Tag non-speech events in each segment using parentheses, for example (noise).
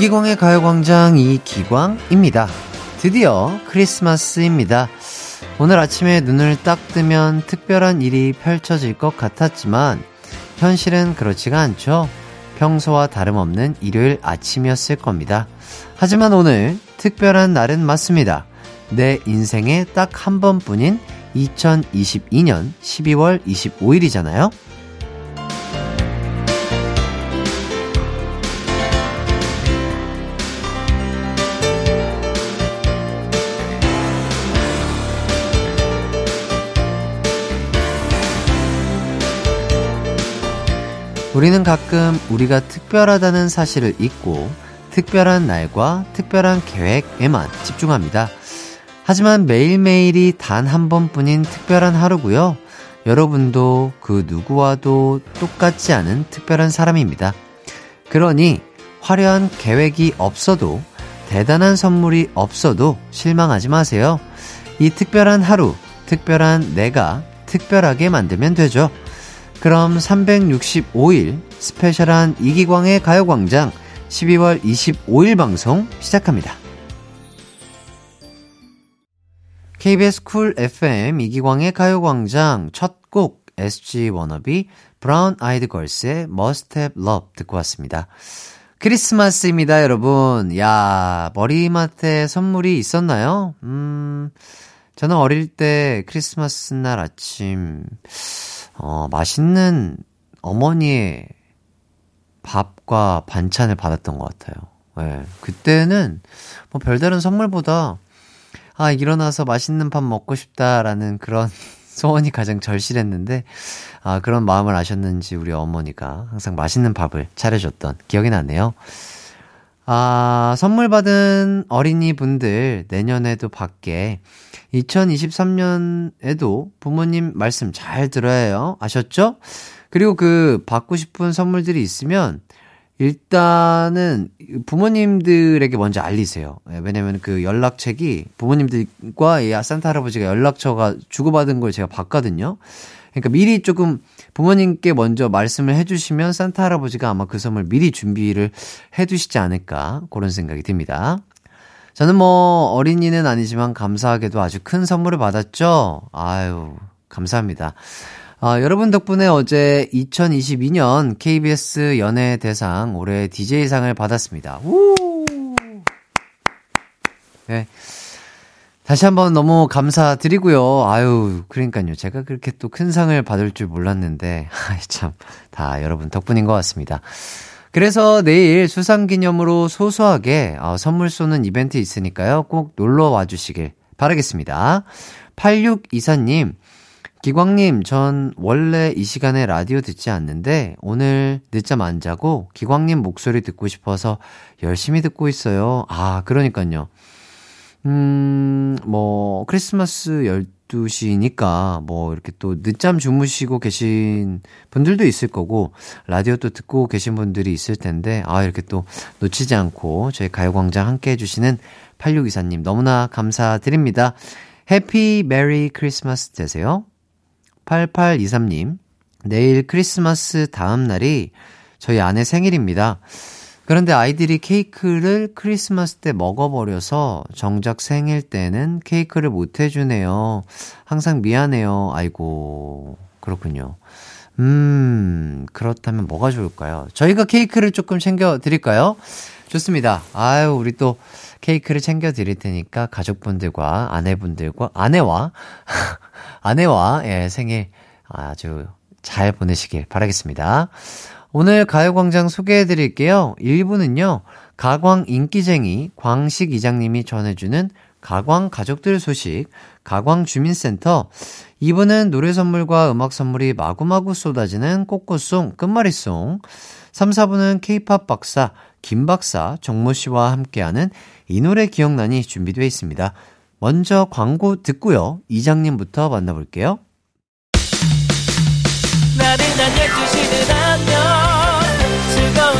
이기광의 가요광장 이기광입니다. 드디어 크리스마스입니다. 오늘 아침에 눈을 딱 뜨면 특별한 일이 펼쳐질 것 같았지만 현실은 그렇지가 않죠. 평소와 다름없는 일요일 아침이었을 겁니다. 하지만 오늘 특별한 날은 맞습니다. 내 인생에 딱 한 번뿐인 2022년 12월 25일이잖아요. 우리는 가끔 우리가 특별하다는 사실을 잊고 특별한 날과 특별한 계획에만 집중합니다. 하지만 매일매일이 단 한 번뿐인 특별한 하루고요. 여러분도 그 누구와도 똑같지 않은 특별한 사람입니다. 그러니 화려한 계획이 없어도 대단한 선물이 없어도 실망하지 마세요. 이 특별한 하루, 특별한 내가 특별하게 만들면 되죠. 그럼 365일 special한 이기광의 가요광장 12월 25일 방송 시작합니다. KBS 쿨 FM 이기광의 가요광장 첫 곡 SG 워너비 브라운 아이드 걸스의 Must Have Love 듣고 왔습니다. 크리스마스입니다, 여러분. 야, 머리맡에 선물이 있었나요? 음, 저는 어릴 때 크리스마스 날 아침, 어, 맛있는 어머니의 밥과 반찬을 받았던 것 같아요. 네, 그때는 뭐 별다른 선물보다 아, 일어나서 맛있는 밥 먹고 싶다라는 그런 (laughs) 소원이 가장 절실했는데, 아, 그런 마음을 아셨는지 우리 어머니가 항상 맛있는 밥을 차려줬던 기억이 나네요. 아, 선물 받은 어린이 분들 내년에도 밖에 2023년에도 부모님 말씀 잘 들어야 해요. 아셨죠? 그리고 그 받고 싶은 선물들이 있으면 일단은 부모님들에게 먼저 알리세요. 예, 왜냐면 그 연락책이 부모님들과 산타 할아버지가 연락처가 주고받은 걸 제가 봤거든요. 그러니까 미리 조금 부모님께 먼저 말씀을 해주시면 산타 할아버지가 아마 그 선물 미리 준비를 해두시지 않을까 그런 생각이 듭니다. 저는 뭐 어린이는 아니지만 감사하게도 아주 큰 선물을 받았죠. 아유 감사합니다. 아, 여러분 덕분에 어제 2022년 KBS 연예 대상 올해 DJ상을 받았습니다. 우! 네. 다시 한번 너무 감사드리고요. 아유, 그러니까요. 제가 그렇게 또 큰 상을 받을 줄 몰랐는데, (laughs) 아 참, 다 여러분 덕분인 것 같습니다. 그래서 내일 수상 기념으로 소소하게 어, 선물 쏘는 이벤트 있으니까요. 꼭 놀러 와 주시길 바라겠습니다. 8624님, 기광님, 전 원래 이 시간에 라디오 듣지 않는데 오늘 늦잠 안 자고 기광님 목소리 듣고 싶어서 열심히 듣고 있어요. 아, 그러니까요. 음, 뭐, 크리스마스 12시니까 뭐 이렇게 또 늦잠 주무시고 계신 분들도 있을 거고 라디오 또 듣고 계신 분들이 있을 텐데 아, 이렇게 또 놓치지 않고 저희 가요광장 함께 해주시는 8624님 너무나 감사드립니다. 해피 메리 크리스마스 되세요. 8823님, 내일 크리스마스 다음 날이 저희 아내 생일입니다. 그런데 아이들이 케이크를 크리스마스 때 먹어버려서 정작 생일 때는 케이크를 못 해주네요. 항상 미안해요. 아이고, 그렇군요. 음, 그렇다면 뭐가 좋을까요? 저희가 케이크를 조금 챙겨드릴까요? 좋습니다. 아유, 우리 또 케이크를 챙겨드릴 테니까 가족분들과 아내분들과, 아내와, (laughs) 아내와, 예, 생일 아주 잘 보내시길 바라겠습니다. 오늘 가요광장 소개해 드릴게요. 1부는요, 가광 인기쟁이 광식 이장님이 전해주는 가광 가족들 소식, 가광 주민센터. 2부는 노래 선물과 음악 선물이 마구마구 쏟아지는 꽃꽃송, 끝말잇송. 3, 4부는 케이팝 박사, 김 박사, 정모 씨와 함께하는 이 노래 기억나니 준비되어 있습니다. 먼저 광고 듣고요. 이장님부터 만나볼게요. 나른한 12시는 안녕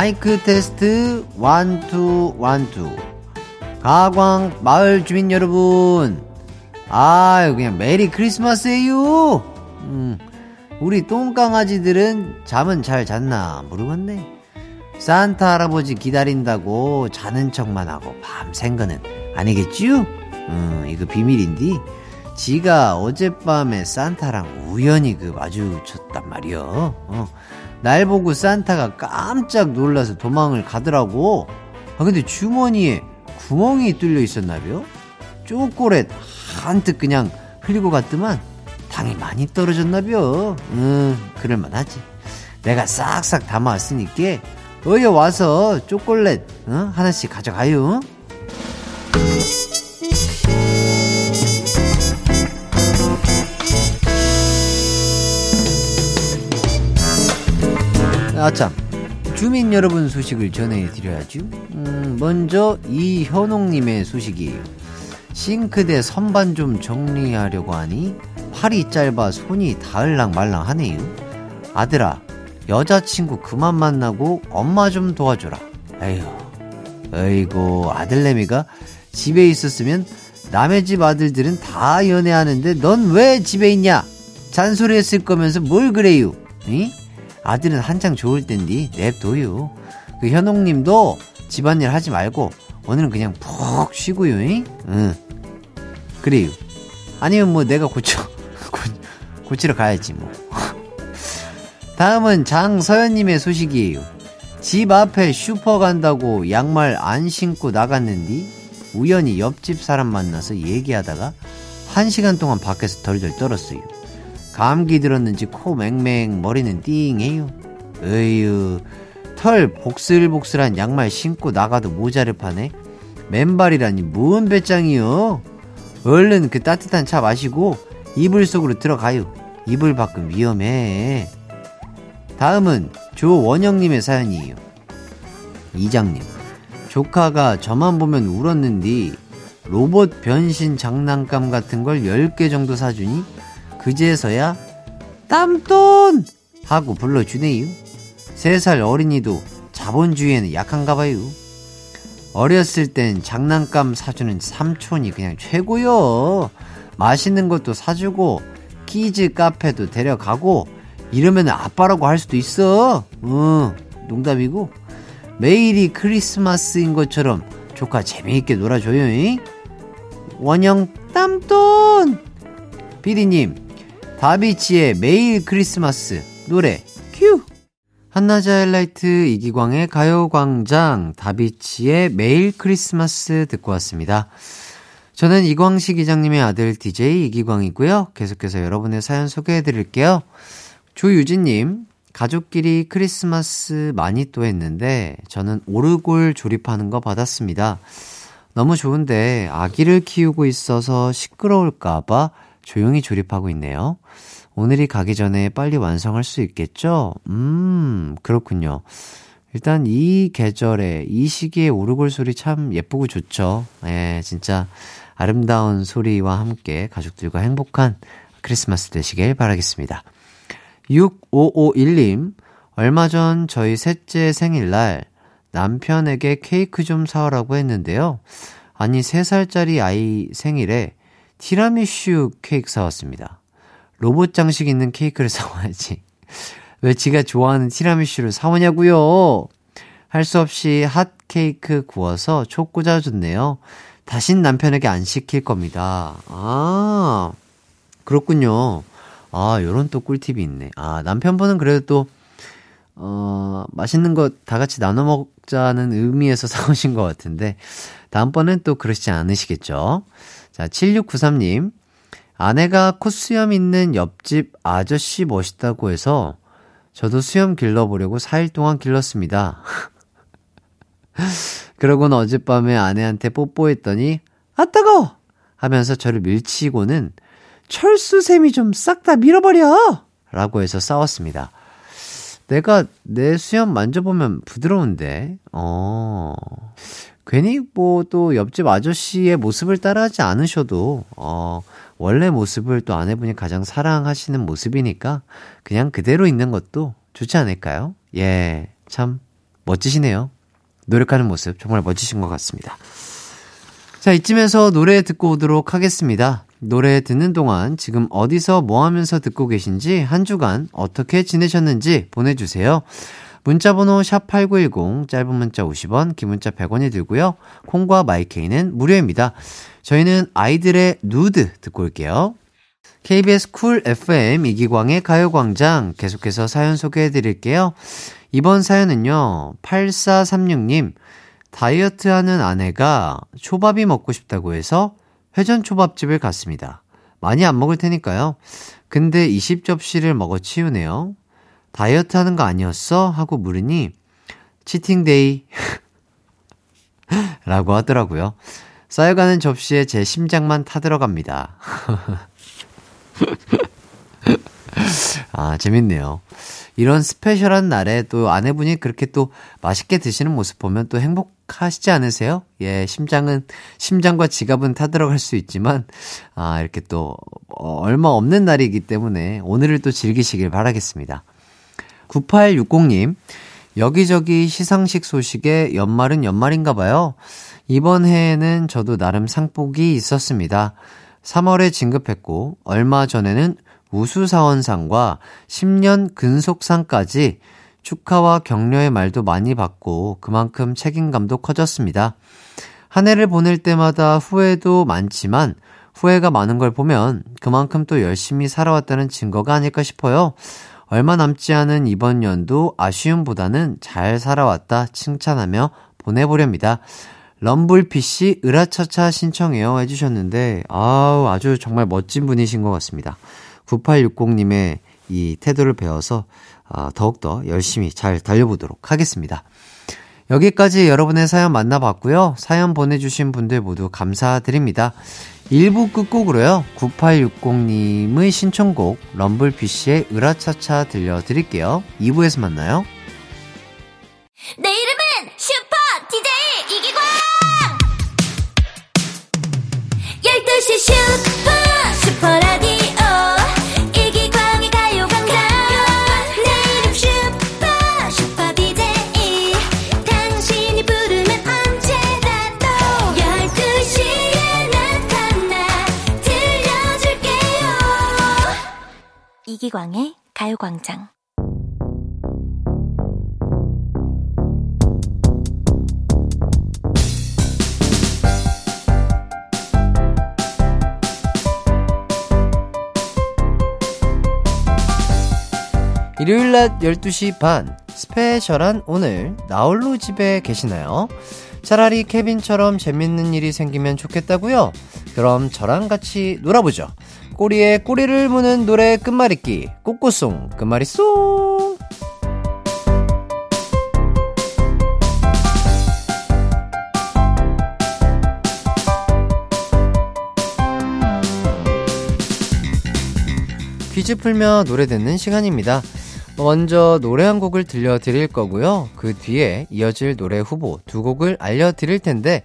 마이크 테스트 one two one two. 가광 마을 주민 여러분. 아유 그냥 Merry Christmas에요. 음, 우리 똥강아지들은 잠은 잘 잤나 모르겠네. 산타 할아버지 기다린다고 자는 척만 하고 밤샌 거는 아니겠쥬? 음, 이거 비밀인디. 지가 어젯밤에 산타랑 우연히 그 마주쳤단 말이여 어. 날 보고 산타가 깜짝 놀라서 도망을 가더라고. 아, 근데 주머니에 구멍이 뚫려 있었나벼? 쪼꼬렛 한뜩 그냥 흘리고 갔더만 당이 많이 떨어졌나벼. 응, 그럴만하지. 내가 싹싹 담아왔으니까 어여 와서 초콜릿 어? 하나씩 가져가요. 아참 주민 여러분 소식을 전해드려야죠. 음, 먼저 이현옥님의 소식이에요 싱크대 선반 좀 정리하려고 하니 팔이 짧아 손이 닿을랑 말랑 하네요. 아들아 여자친구 그만 만나고 엄마 좀 도와줘라. 에휴 어이고 아들내미가 집에 있었으면 남의 집 아들들은 다 연애하는데 넌 왜 집에 있냐? 잔소리 했을 거면서 뭘 그래요? 이? 아들은 한창 좋을 땐디 냅둬요. 그 현옥님도 집안일 하지 말고 오늘은 그냥 푹 쉬고요. 잉? 응. 그래요. 아니면 뭐 내가 고쳐 (laughs) 고, 고치러 가야지 뭐. (laughs) 다음은 장서연님의 소식이에요. 집 앞에 슈퍼 간다고 양말 안 신고 나갔는디 우연히 옆집 사람 만나서 얘기하다가 한 시간 동안 밖에서 덜덜 떨었어요. 감기 들었는지 코 맹맹 머리는 띵해요. 으유 털 복슬복슬한 양말 신고 나가도 모자를 파네. 맨발이라니 뭔 배짱이요. 얼른 그 따뜻한 차 마시고 이불 속으로 들어가요. 이불 밖은 위험해. 다음은 조원영님의 사연이에요. 이장님, 조카가 저만 보면 울었는디 로봇 변신 장난감 같은 걸 10개 정도 사주니 그제서야 땀돈 하고 불러주네요. 세 살 어린이도 자본주의에는 약한가 봐요. 어렸을 땐 장난감 사주는 삼촌이 그냥 최고요. 맛있는 것도 사주고 키즈 카페도 데려가고 이러면 아빠라고 할 수도 있어. 응, 농담이고 매일이 크리스마스인 것처럼 조카 재미있게 놀아줘요. 원영 땀돈 피디님 다비치의 매일 크리스마스 노래 큐 한낮의 하이라이트 이기광의 가요광장 다비치의 매일 크리스마스 듣고 왔습니다. 저는 이광식 기장님의 아들 DJ 이기광이고요. 계속해서 여러분의 사연 소개해 드릴게요. 조유진님, 가족끼리 크리스마스 많이 또 했는데 저는 오르골 조립하는 거 받았습니다. 너무 좋은데 아기를 키우고 있어서 시끄러울까봐 조용히 조립하고 있네요. 오늘이 가기 전에 빨리 완성할 수 있겠죠? 음, 그렇군요. 일단 이 계절에, 이 시기에 오르골 소리 참 예쁘고 좋죠. 예, 진짜 아름다운 소리와 함께 가족들과 행복한 크리스마스 되시길 바라겠습니다. 6551님, 얼마 전 저희 셋째 생일날 남편에게 케이크 좀 사오라고 했는데요. 아니, 3살짜리 아이 생일에 티라미슈 케이크 사왔습니다. 로봇 장식 있는 케이크를 (laughs) 사와야지. 왜 지가 좋아하는 티라미슈를 사오냐고요? 할 수 없이 핫 케이크 구워서 초 꽂아줬네요. 다신 남편에게 안 시킬 겁니다. 아, 그렇군요. 아, 요런 또 꿀팁이 있네. 아, 남편분은 그래도 또, 어, 맛있는 거 다 같이 나눠 먹자는 의미에서 (laughs) 사오신 것 같은데, 다음번엔 또 그러시지 않으시겠죠? 자, 7693님. 아내가 콧수염 있는 옆집 아저씨 멋있다고 해서 저도 수염 길러보려고 4일 동안 길렀습니다. (laughs) 그러고는 어젯밤에 아내한테 뽀뽀했더니 아 따거! 하면서 저를 밀치고는 철수샘이 좀 싹 다 밀어버려! 라고 해서 싸웠습니다. 내가 내 수염 만져보면 부드러운데, 어, 괜히 뭐 또 옆집 아저씨의 모습을 따라하지 않으셔도, 어, 원래 모습을 또 아내분이 가장 사랑하시는 모습이니까 그냥 그대로 있는 것도 좋지 않을까요? 예, 참 멋지시네요. 노력하는 모습 정말 멋지신 것 같습니다. 자, 이쯤에서 노래 듣고 오도록 하겠습니다. 노래 듣는 동안 지금 어디서 뭐 하면서 듣고 계신지 한 주간 어떻게 지내셨는지 보내주세요. 문자번호 샵8910, 짧은 문자 50원, 긴 문자 100원이 들고요. 콩과 마이케이는 무료입니다. 저희는 아이들의 누드 듣고 올게요. KBS 쿨 FM 이기광의 가요광장 계속해서 사연 소개해 드릴게요. 이번 사연은요, 8436님, 다이어트 하는 아내가 초밥이 먹고 싶다고 해서 회전 초밥집을 갔습니다. 많이 안 먹을 테니까요. 근데 20접시를 먹어 치우네요. 다이어트 하는 거 아니었어? 하고 물으니, 치팅데이. (laughs) 라고 하더라고요. 쌓여가는 접시에 제 심장만 타들어갑니다. (laughs) 아, 재밌네요. 이런 스페셜한 날에 또 아내분이 그렇게 또 맛있게 드시는 모습 보면 또 행복하시지 않으세요? 예, 심장은, 심장과 지갑은 타들어갈 수 있지만, 아, 이렇게 또, 어, 얼마 없는 날이기 때문에 오늘을 또 즐기시길 바라겠습니다. 9860님, 여기저기 시상식 소식에 연말은 연말인가 봐요. 이번 해에는 저도 나름 상복이 있었습니다. 3월에 진급했고, 얼마 전에는 우수사원상과 10년 근속상까지 축하와 격려의 말도 많이 받고 그만큼 책임감도 커졌습니다. 한 해를 보낼 때마다 후회도 많지만 후회가 많은 걸 보면 그만큼 또 열심히 살아왔다는 증거가 아닐까 싶어요. 얼마 남지 않은 이번 연도 아쉬움보다는 잘 살아왔다 칭찬하며 보내보렵니다. 럼블피씨 으라차차 신청해요 해주셨는데 아우 아주 정말 멋진 분이신 것 같습니다. 9860님의 이 태도를 배워서 아, 더욱더 열심히 잘 달려보도록 하겠습니다. 여기까지 여러분의 사연 만나봤고요. 사연 보내주신 분들 모두 감사드립니다. 1부 끝곡으로요. 9860님의 신청곡 럼블피쉬의 으라차차 들려드릴게요. 2부에서 만나요. 내 이름은 슈퍼 DJ 이기광 12시 슈퍼 슈퍼라디 이기광의 가요광장 일요일 낮 12시 반 스페셜한 오늘 나홀로 집에 계시나요? 차라리 케빈처럼 재밌는 일이 생기면 좋겠다고요? 그럼 저랑 같이 놀아보죠. 꼬리에 꼬리를 무는 노래 끝말잇기 꼬꼬송 끝말잇송 퀴즈 풀며 노래 듣는 시간입니다. 먼저 노래 한 곡을 들려드릴 거고요. 그 뒤에 이어질 노래 후보 두 곡을 알려드릴 텐데,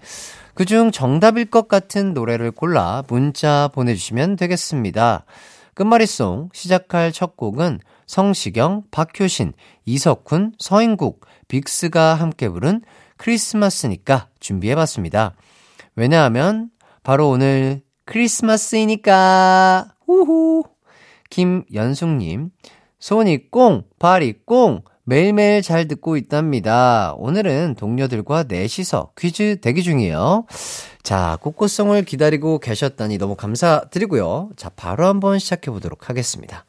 그중 정답일 것 같은 노래를 골라 문자 보내주시면 되겠습니다. 끝말잇송 시작할 첫 곡은 성시경, 박효신, 이석훈, 서인국, 빅스가 함께 부른 크리스마스니까 준비해봤습니다. 왜냐하면 바로 오늘 크리스마스이니까 우후 김연숙님 손이 꽁, 발이 꽁, 매일매일 잘 듣고 있답니다. 오늘은 동료들과 넷이서 퀴즈 대기 중이에요. 자, 꽃꽃송을 기다리고 계셨다니 너무 감사드리고요. 자, 바로 한번 시작해 보도록 하겠습니다.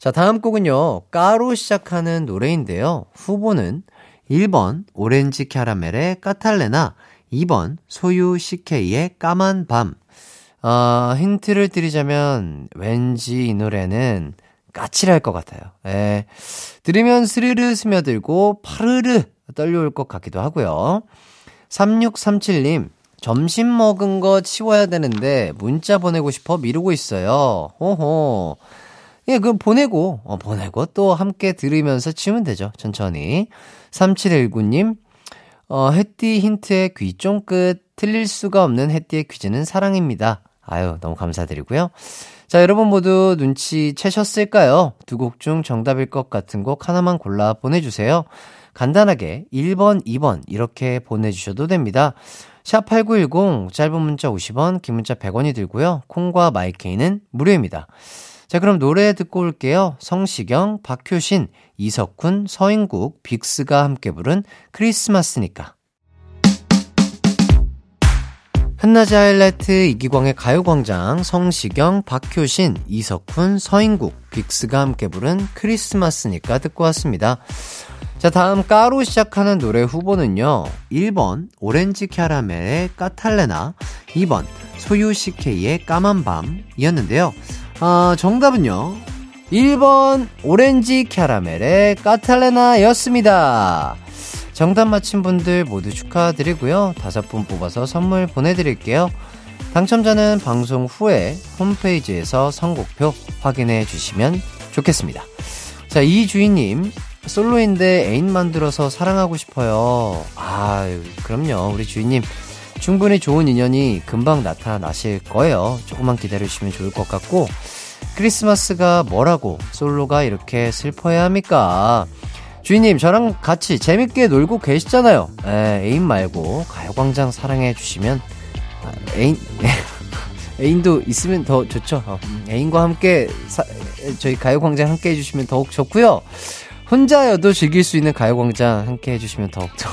자, 다음 곡은요, 까로 시작하는 노래인데요. 후보는 1번 오렌지 캐러멜의 까탈레나, 2번 소유 CK의 까만 밤. 어, 힌트를 드리자면, 왠지 이 노래는 까칠할 것 같아요. 예. 들으면 스르르 스며들고 파르르 떨려올 것 같기도 하고요. 3637님, 점심 먹은 거 치워야 되는데 문자 보내고 싶어 미루고 있어요. 호호. 예, 그 보내고, 어, 보내고 또 함께 들으면서 치면 되죠. 천천히. 3719님, 어, 햇띠 힌트의 귀 쫑끝. 틀릴 수가 없는 햇띠의 퀴즈는 사랑입니다. 아유, 너무 감사드리고요. 자, 여러분 모두 눈치 채셨을까요? 두 곡 중 정답일 것 같은 곡 하나만 골라 보내주세요. 간단하게 1번, 2번 이렇게 보내주셔도 됩니다. 샵8910 짧은 문자 50원, 긴 문자 100원이 들고요. 콩과 마이케이는 무료입니다. 자, 그럼 노래 듣고 올게요. 성시경, 박효신, 이석훈, 서인국, 빅스가 함께 부른 크리스마스니까. 한낮의 하이라이트 이기광의 가요광장 성시경, 박효신, 이석훈, 서인국, 빅스가 함께 부른 크리스마스니까 듣고 왔습니다. 자, 다음 까로 시작하는 노래 후보는요. 1번 오렌지 캐러멜의 까탈레나, 2번 소유시케이의 까만 밤이었는데요. 아, 정답은요. 1번 오렌지 캐러멜의 까탈레나였습니다. 정답 맞힌 분들 모두 축하드리고요. 다섯 분 뽑아서 선물 보내드릴게요. 당첨자는 방송 후에 홈페이지에서 선곡표 확인해 주시면 좋겠습니다. 자, 이 주인님, 솔로인데 애인 만들어서 사랑하고 싶어요. 아, 그럼요. 우리 주인님, 충분히 좋은 인연이 금방 나타나실 거예요. 조금만 기다려주시면 좋을 것 같고, 크리스마스가 뭐라고 솔로가 이렇게 슬퍼해야 합니까? 주인님, 저랑 같이 재밌게 놀고 계시잖아요. 에, 애인 말고 가요광장 사랑해 주시면, 아, 애인, (laughs) 애인도 있으면 더 좋죠. 어, 애인과 함께 사, 저희 가요광장 함께 해주시면 더욱 좋고요. 혼자여도 즐길 수 있는 가요광장 함께 해주시면 더욱 더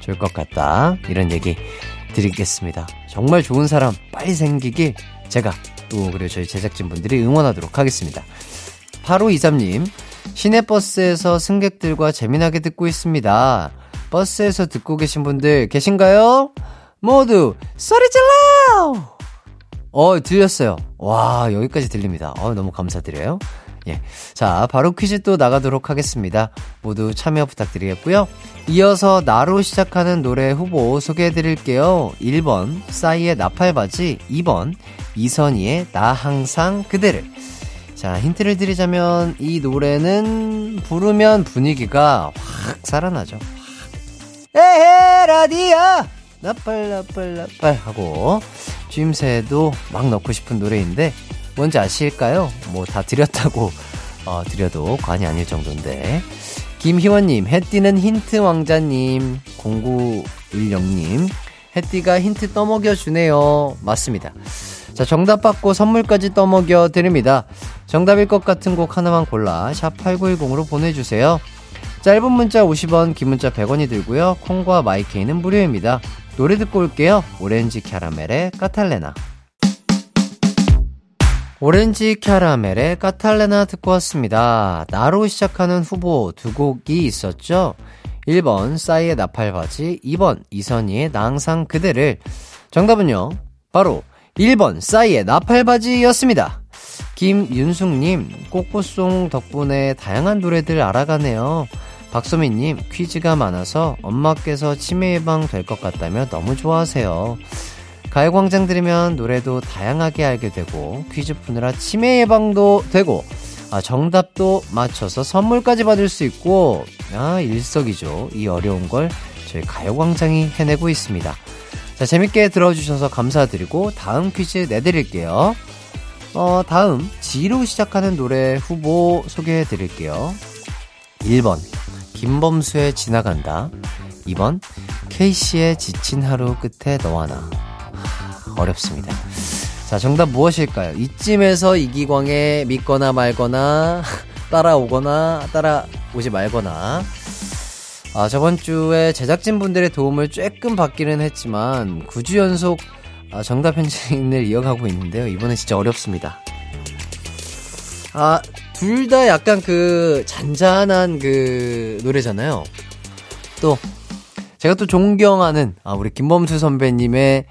좋을 것 같다. 이런 얘기 드리겠습니다. 정말 좋은 사람 빨리 생기길 제가 또 그리고 저희 제작진분들이 응원하도록 하겠습니다. 바로 이삼님 시내버스에서 승객들과 재미나게 듣고 있습니다. 버스에서 듣고 계신 분들 계신가요? 모두 소리 질러! 어, 들렸어요. 와, 여기까지 들립니다. 어, 너무 감사드려요. 예. 자, 바로 퀴즈 또 나가도록 하겠습니다. 모두 참여 부탁드리겠고요. 이어서 나로 시작하는 노래 후보 소개해 드릴게요. 1번, 싸이의 나팔바지. 2번, 이선희의 나 항상 그대를. 자, 힌트를 드리자면 이 노래는 부르면 분위기가 확 살아나죠. 에헤, 라디야! 나팔, 나팔, 나팔 하고, 쥐임새도 막 넣고 싶은 노래인데, 뭔지 아실까요? 뭐 다 드렸다고, 어, 드려도 관이 아닐 정도인데. 김희원님, 해띠는 힌트 왕자님, 0910님, 해띠가 힌트 떠먹여주네요. 맞습니다. 자, 정답 받고 선물까지 떠먹여 드립니다. 정답일 것 같은 곡 하나만 골라 샵8910으로 보내주세요. 짧은 문자 50원, 긴 문자 100원이 들고요. 콩과 마이케이는 무료입니다. 노래 듣고 올게요. 오렌지 캐러멜의 까탈레나. 오렌지 캐러멜의 까탈레나 듣고 왔습니다. 나로 시작하는 후보 두 곡이 있었죠. 1번 싸이의 나팔바지, 2번 이선희의 낭상 그대를. 정답은요. 바로 1번 싸이의 나팔바지였습니다. 김윤숙님, 꽃꽃송 덕분에 다양한 노래들 알아가네요. 박소민님, 퀴즈가 많아서 엄마께서 치매 예방 될 것 같다며 너무 좋아하세요. 가요광장 들으면 노래도 다양하게 알게 되고, 퀴즈 푸느라 치매 예방도 되고, 아, 정답도 맞춰서 선물까지 받을 수 있고, 아, 일석이조. 이 어려운 걸 저희 가요광장이 해내고 있습니다. 자, 재밌게 들어주셔서 감사드리고, 다음 퀴즈 내드릴게요. 어, 다음, 지로 시작하는 노래 후보 소개해 드릴게요. 1번, 김범수의 지나간다. 2번, 케이씨의 지친 하루 끝에 너와 나. 어렵습니다. 자, 정답 무엇일까요? 이쯤에서 이기광의 믿거나 말거나, (laughs) 따라오거나, 따라오지 말거나. 아, 저번 주에 제작진분들의 도움을 조금 받기는 했지만, 9주 연속 아, 정답 현진을 (laughs) 이어가고 있는데요. 이번엔 진짜 어렵습니다. 아, 둘 다 약간 그 잔잔한 그 노래잖아요. 또, 제가 또 존경하는, 아, 우리 김범수 선배님의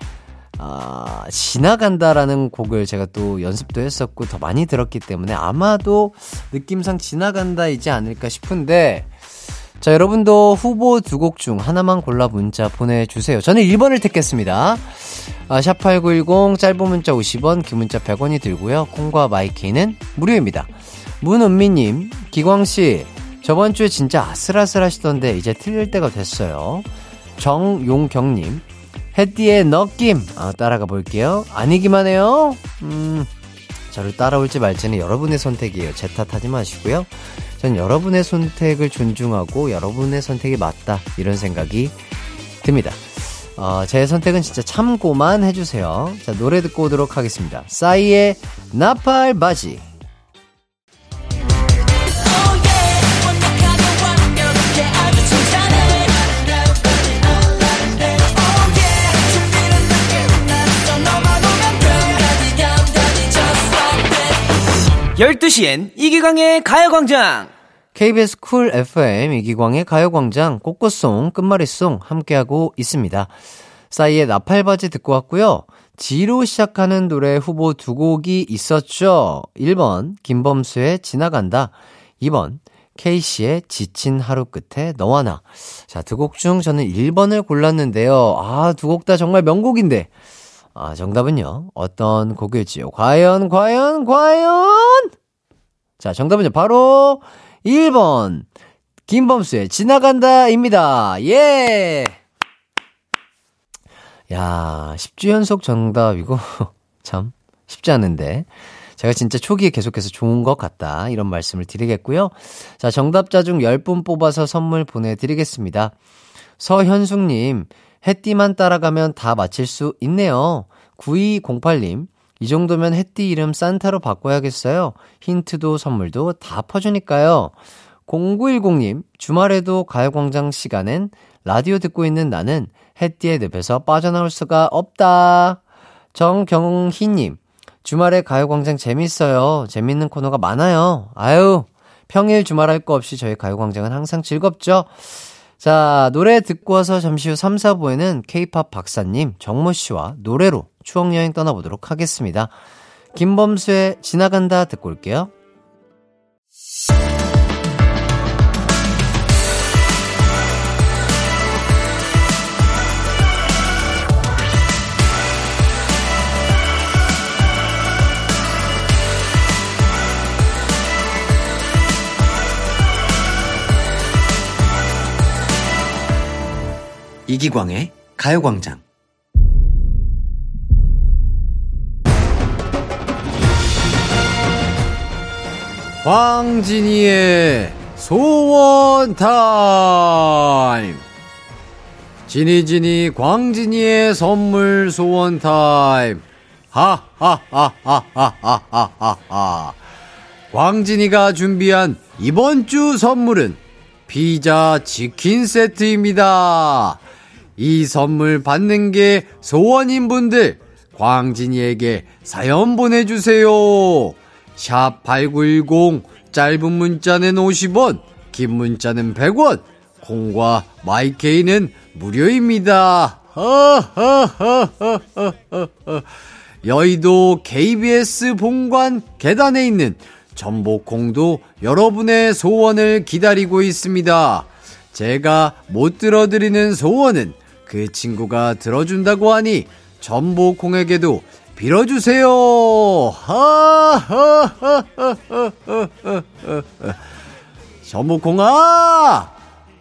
아, 지나간다라는 곡을 제가 또 연습도 했었고 더 많이 들었기 때문에 아마도 느낌상 지나간다이지 않을까 싶은데 자, 여러분도 후보 두 곡 중 하나만 골라 문자 보내주세요. 저는 1번을 택했습니다. 아, 샵8910 짧은 문자 50원, 긴 문자 100원이 들고요. 콩과 마이케이는 무료입니다. 문은미님, 기광씨, 저번 주에 진짜 아슬아슬하시던데 이제 틀릴 때가 됐어요. 정용경님, 햇띠의 느낌, 아, 따라가 볼게요. 아니기만 해요. 음, 저를 따라올지 말지는 여러분의 선택이에요. 제 탓하지 마시고요. 전 여러분의 선택을 존중하고 여러분의 선택이 맞다. 이런 생각이 듭니다. 어, 제 선택은 진짜 참고만 해주세요. 자, 노래 듣고 오도록 하겠습니다. 싸이의 나팔 바지. 열두 시엔 이기광의 가요광장 KBS 쿨 FM 이기광의 가요광장 꽃꽃송 끝말잇송 함께하고 있습니다. 싸이의 나팔바지 듣고 왔고요. 지로 시작하는 노래 후보 두 곡이 있었죠. 1번 김범수의 지나간다. 2번 케이씨의 지친 하루 끝에 너와 나. 자, 두 곡 중 저는 1번을 골랐는데요. 아, 두 곡 다 정말 명곡인데. 아, 정답은요. 어떤 곡일지요? 과연, 과연, 과연! 자, 정답은요. 바로 1번. 김범수의 지나간다입니다. 예! 야, 10주 연속 정답이고, (laughs) 참, 쉽지 않은데. 제가 진짜 초기에 계속해서 좋은 것 같다. 이런 말씀을 드리겠고요. 자, 정답자 중 10분 뽑아서 선물 보내드리겠습니다. 서현숙님, 해띠만 따라가면 다 맞힐 수 있네요. 9208님, 이 정도면 해띠 이름 산타로 바꿔야겠어요. 힌트도 선물도 다 퍼주니까요. 0910님, 주말에도 가요광장 시간엔 라디오 듣고 있는 나는 해띠의 늪에서 빠져나올 수가 없다. 정경희님, 주말에 가요광장 재밌어요. 재밌는 코너가 많아요. 아유, 평일 주말 할 거 없이 저희 가요광장은 항상 즐겁죠? 자, 노래 듣고 와서 잠시 후 3, 4부에는 케이팝 박사님, 정모 씨와 노래로 추억여행 떠나보도록 하겠습니다. 김범수의 지나간다 듣고 올게요. 이기광의 가요광장. 광진이의 소원 타임. 지니지니 광진이의 선물 소원 타임. 하하하하하하하하. 광진이가 준비한 이번 주 선물은 피자 치킨 세트입니다. 이 선물 받는 게 소원인 분들 광진이에게 사연 보내주세요. 샵 8910 짧은 문자는 50원 긴 문자는 100원 콩과 마이케이는 무료입니다. 여의도 KBS 본관 계단에 있는 전복콩도 여러분의 소원을 기다리고 있습니다. 제가 못 들어드리는 소원은 그 친구가 들어준다고 하니 전복콩에게도 빌어주세요. 전복콩아,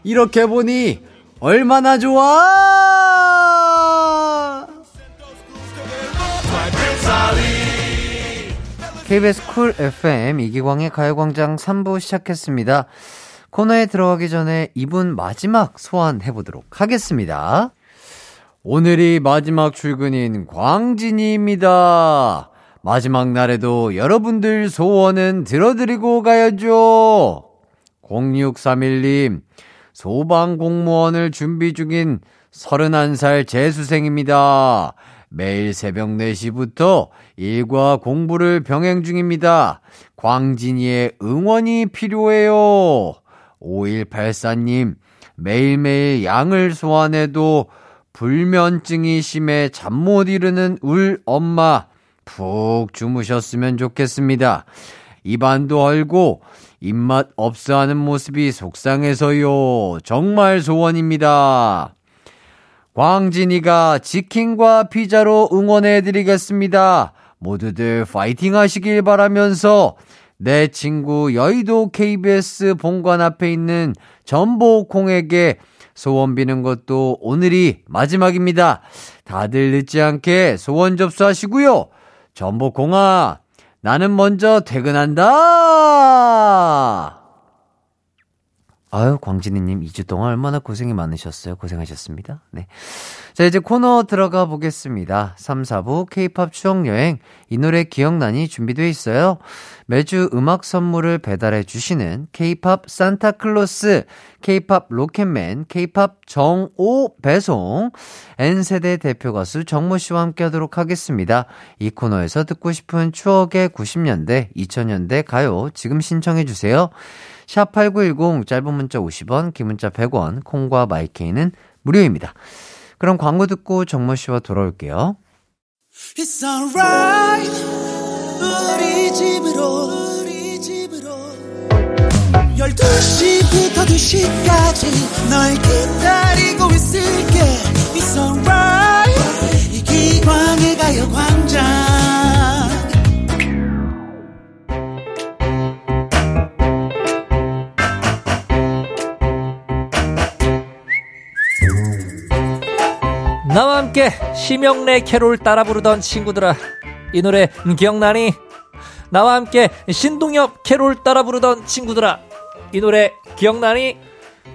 이렇게 보니 얼마나 좋아! KBS 쿨 FM 이기광의 가요광장 3부 시작했습니다. 코너에 들어가기 전에 이분 마지막 소환해 보도록 하겠습니다. 오늘이 마지막 출근인 광진이입니다. 마지막 날에도 여러분들 소원은 들어드리고 가야죠. 0631님, 소방 공무원을 준비 중인 31살 재수생입니다. 매일 새벽 4시부터 일과 공부를 병행 중입니다. 광진이의 응원이 필요해요. 5184님, 매일매일 양을 소환해도 불면증이 심해 잠 못 이루는 울 엄마 푹 주무셨으면 좋겠습니다. 입안도 헐고 입맛 없어 하는 모습이 속상해서요. 정말 소원입니다. 광진이가 치킨과 피자로 응원해 드리겠습니다. 모두들 파이팅 하시길 바라면서 내 친구 여의도 KBS 본관 앞에 있는 전복콩에게 소원 비는 것도 오늘이 마지막입니다. 다들 늦지 않게 소원 접수하시고요. 전복콩아, 나는 먼저 퇴근한다! 아유, 광진이님 2주 동안 얼마나 고생이 많으셨어요. 고생하셨습니다. 네. 자, 이제 코너 들어가 보겠습니다. 3, 4부 K-팝 추억여행. 이 노래 기억나니 준비되어 있어요. 매주 음악 선물을 배달해 주시는 K-팝 산타클로스, K-팝 로켓맨, K-팝 정오 배송, N세대 대표 가수 정모 씨와 함께 하도록 하겠습니다. 이 코너에서 듣고 싶은 추억의 90년대, 2000년대 가요 지금 신청해 주세요. 샵8910 짧은 문자 50원, 긴 문자 100원, 콩과 마이케이는 무료입니다. 그럼 광고 듣고 정모 씨와 돌아올게요. It's alright. 우리 집으로 우리 집으로. 12시부터 2시까지 널 기다리고 있을게. It's alright. 이기광의 가요광장 나와 함께 심영래 캐롤 따라 부르던 친구들아 이 노래 기억나니? 나와 함께 신동엽 캐롤 따라 부르던 친구들아 이 노래 기억나니?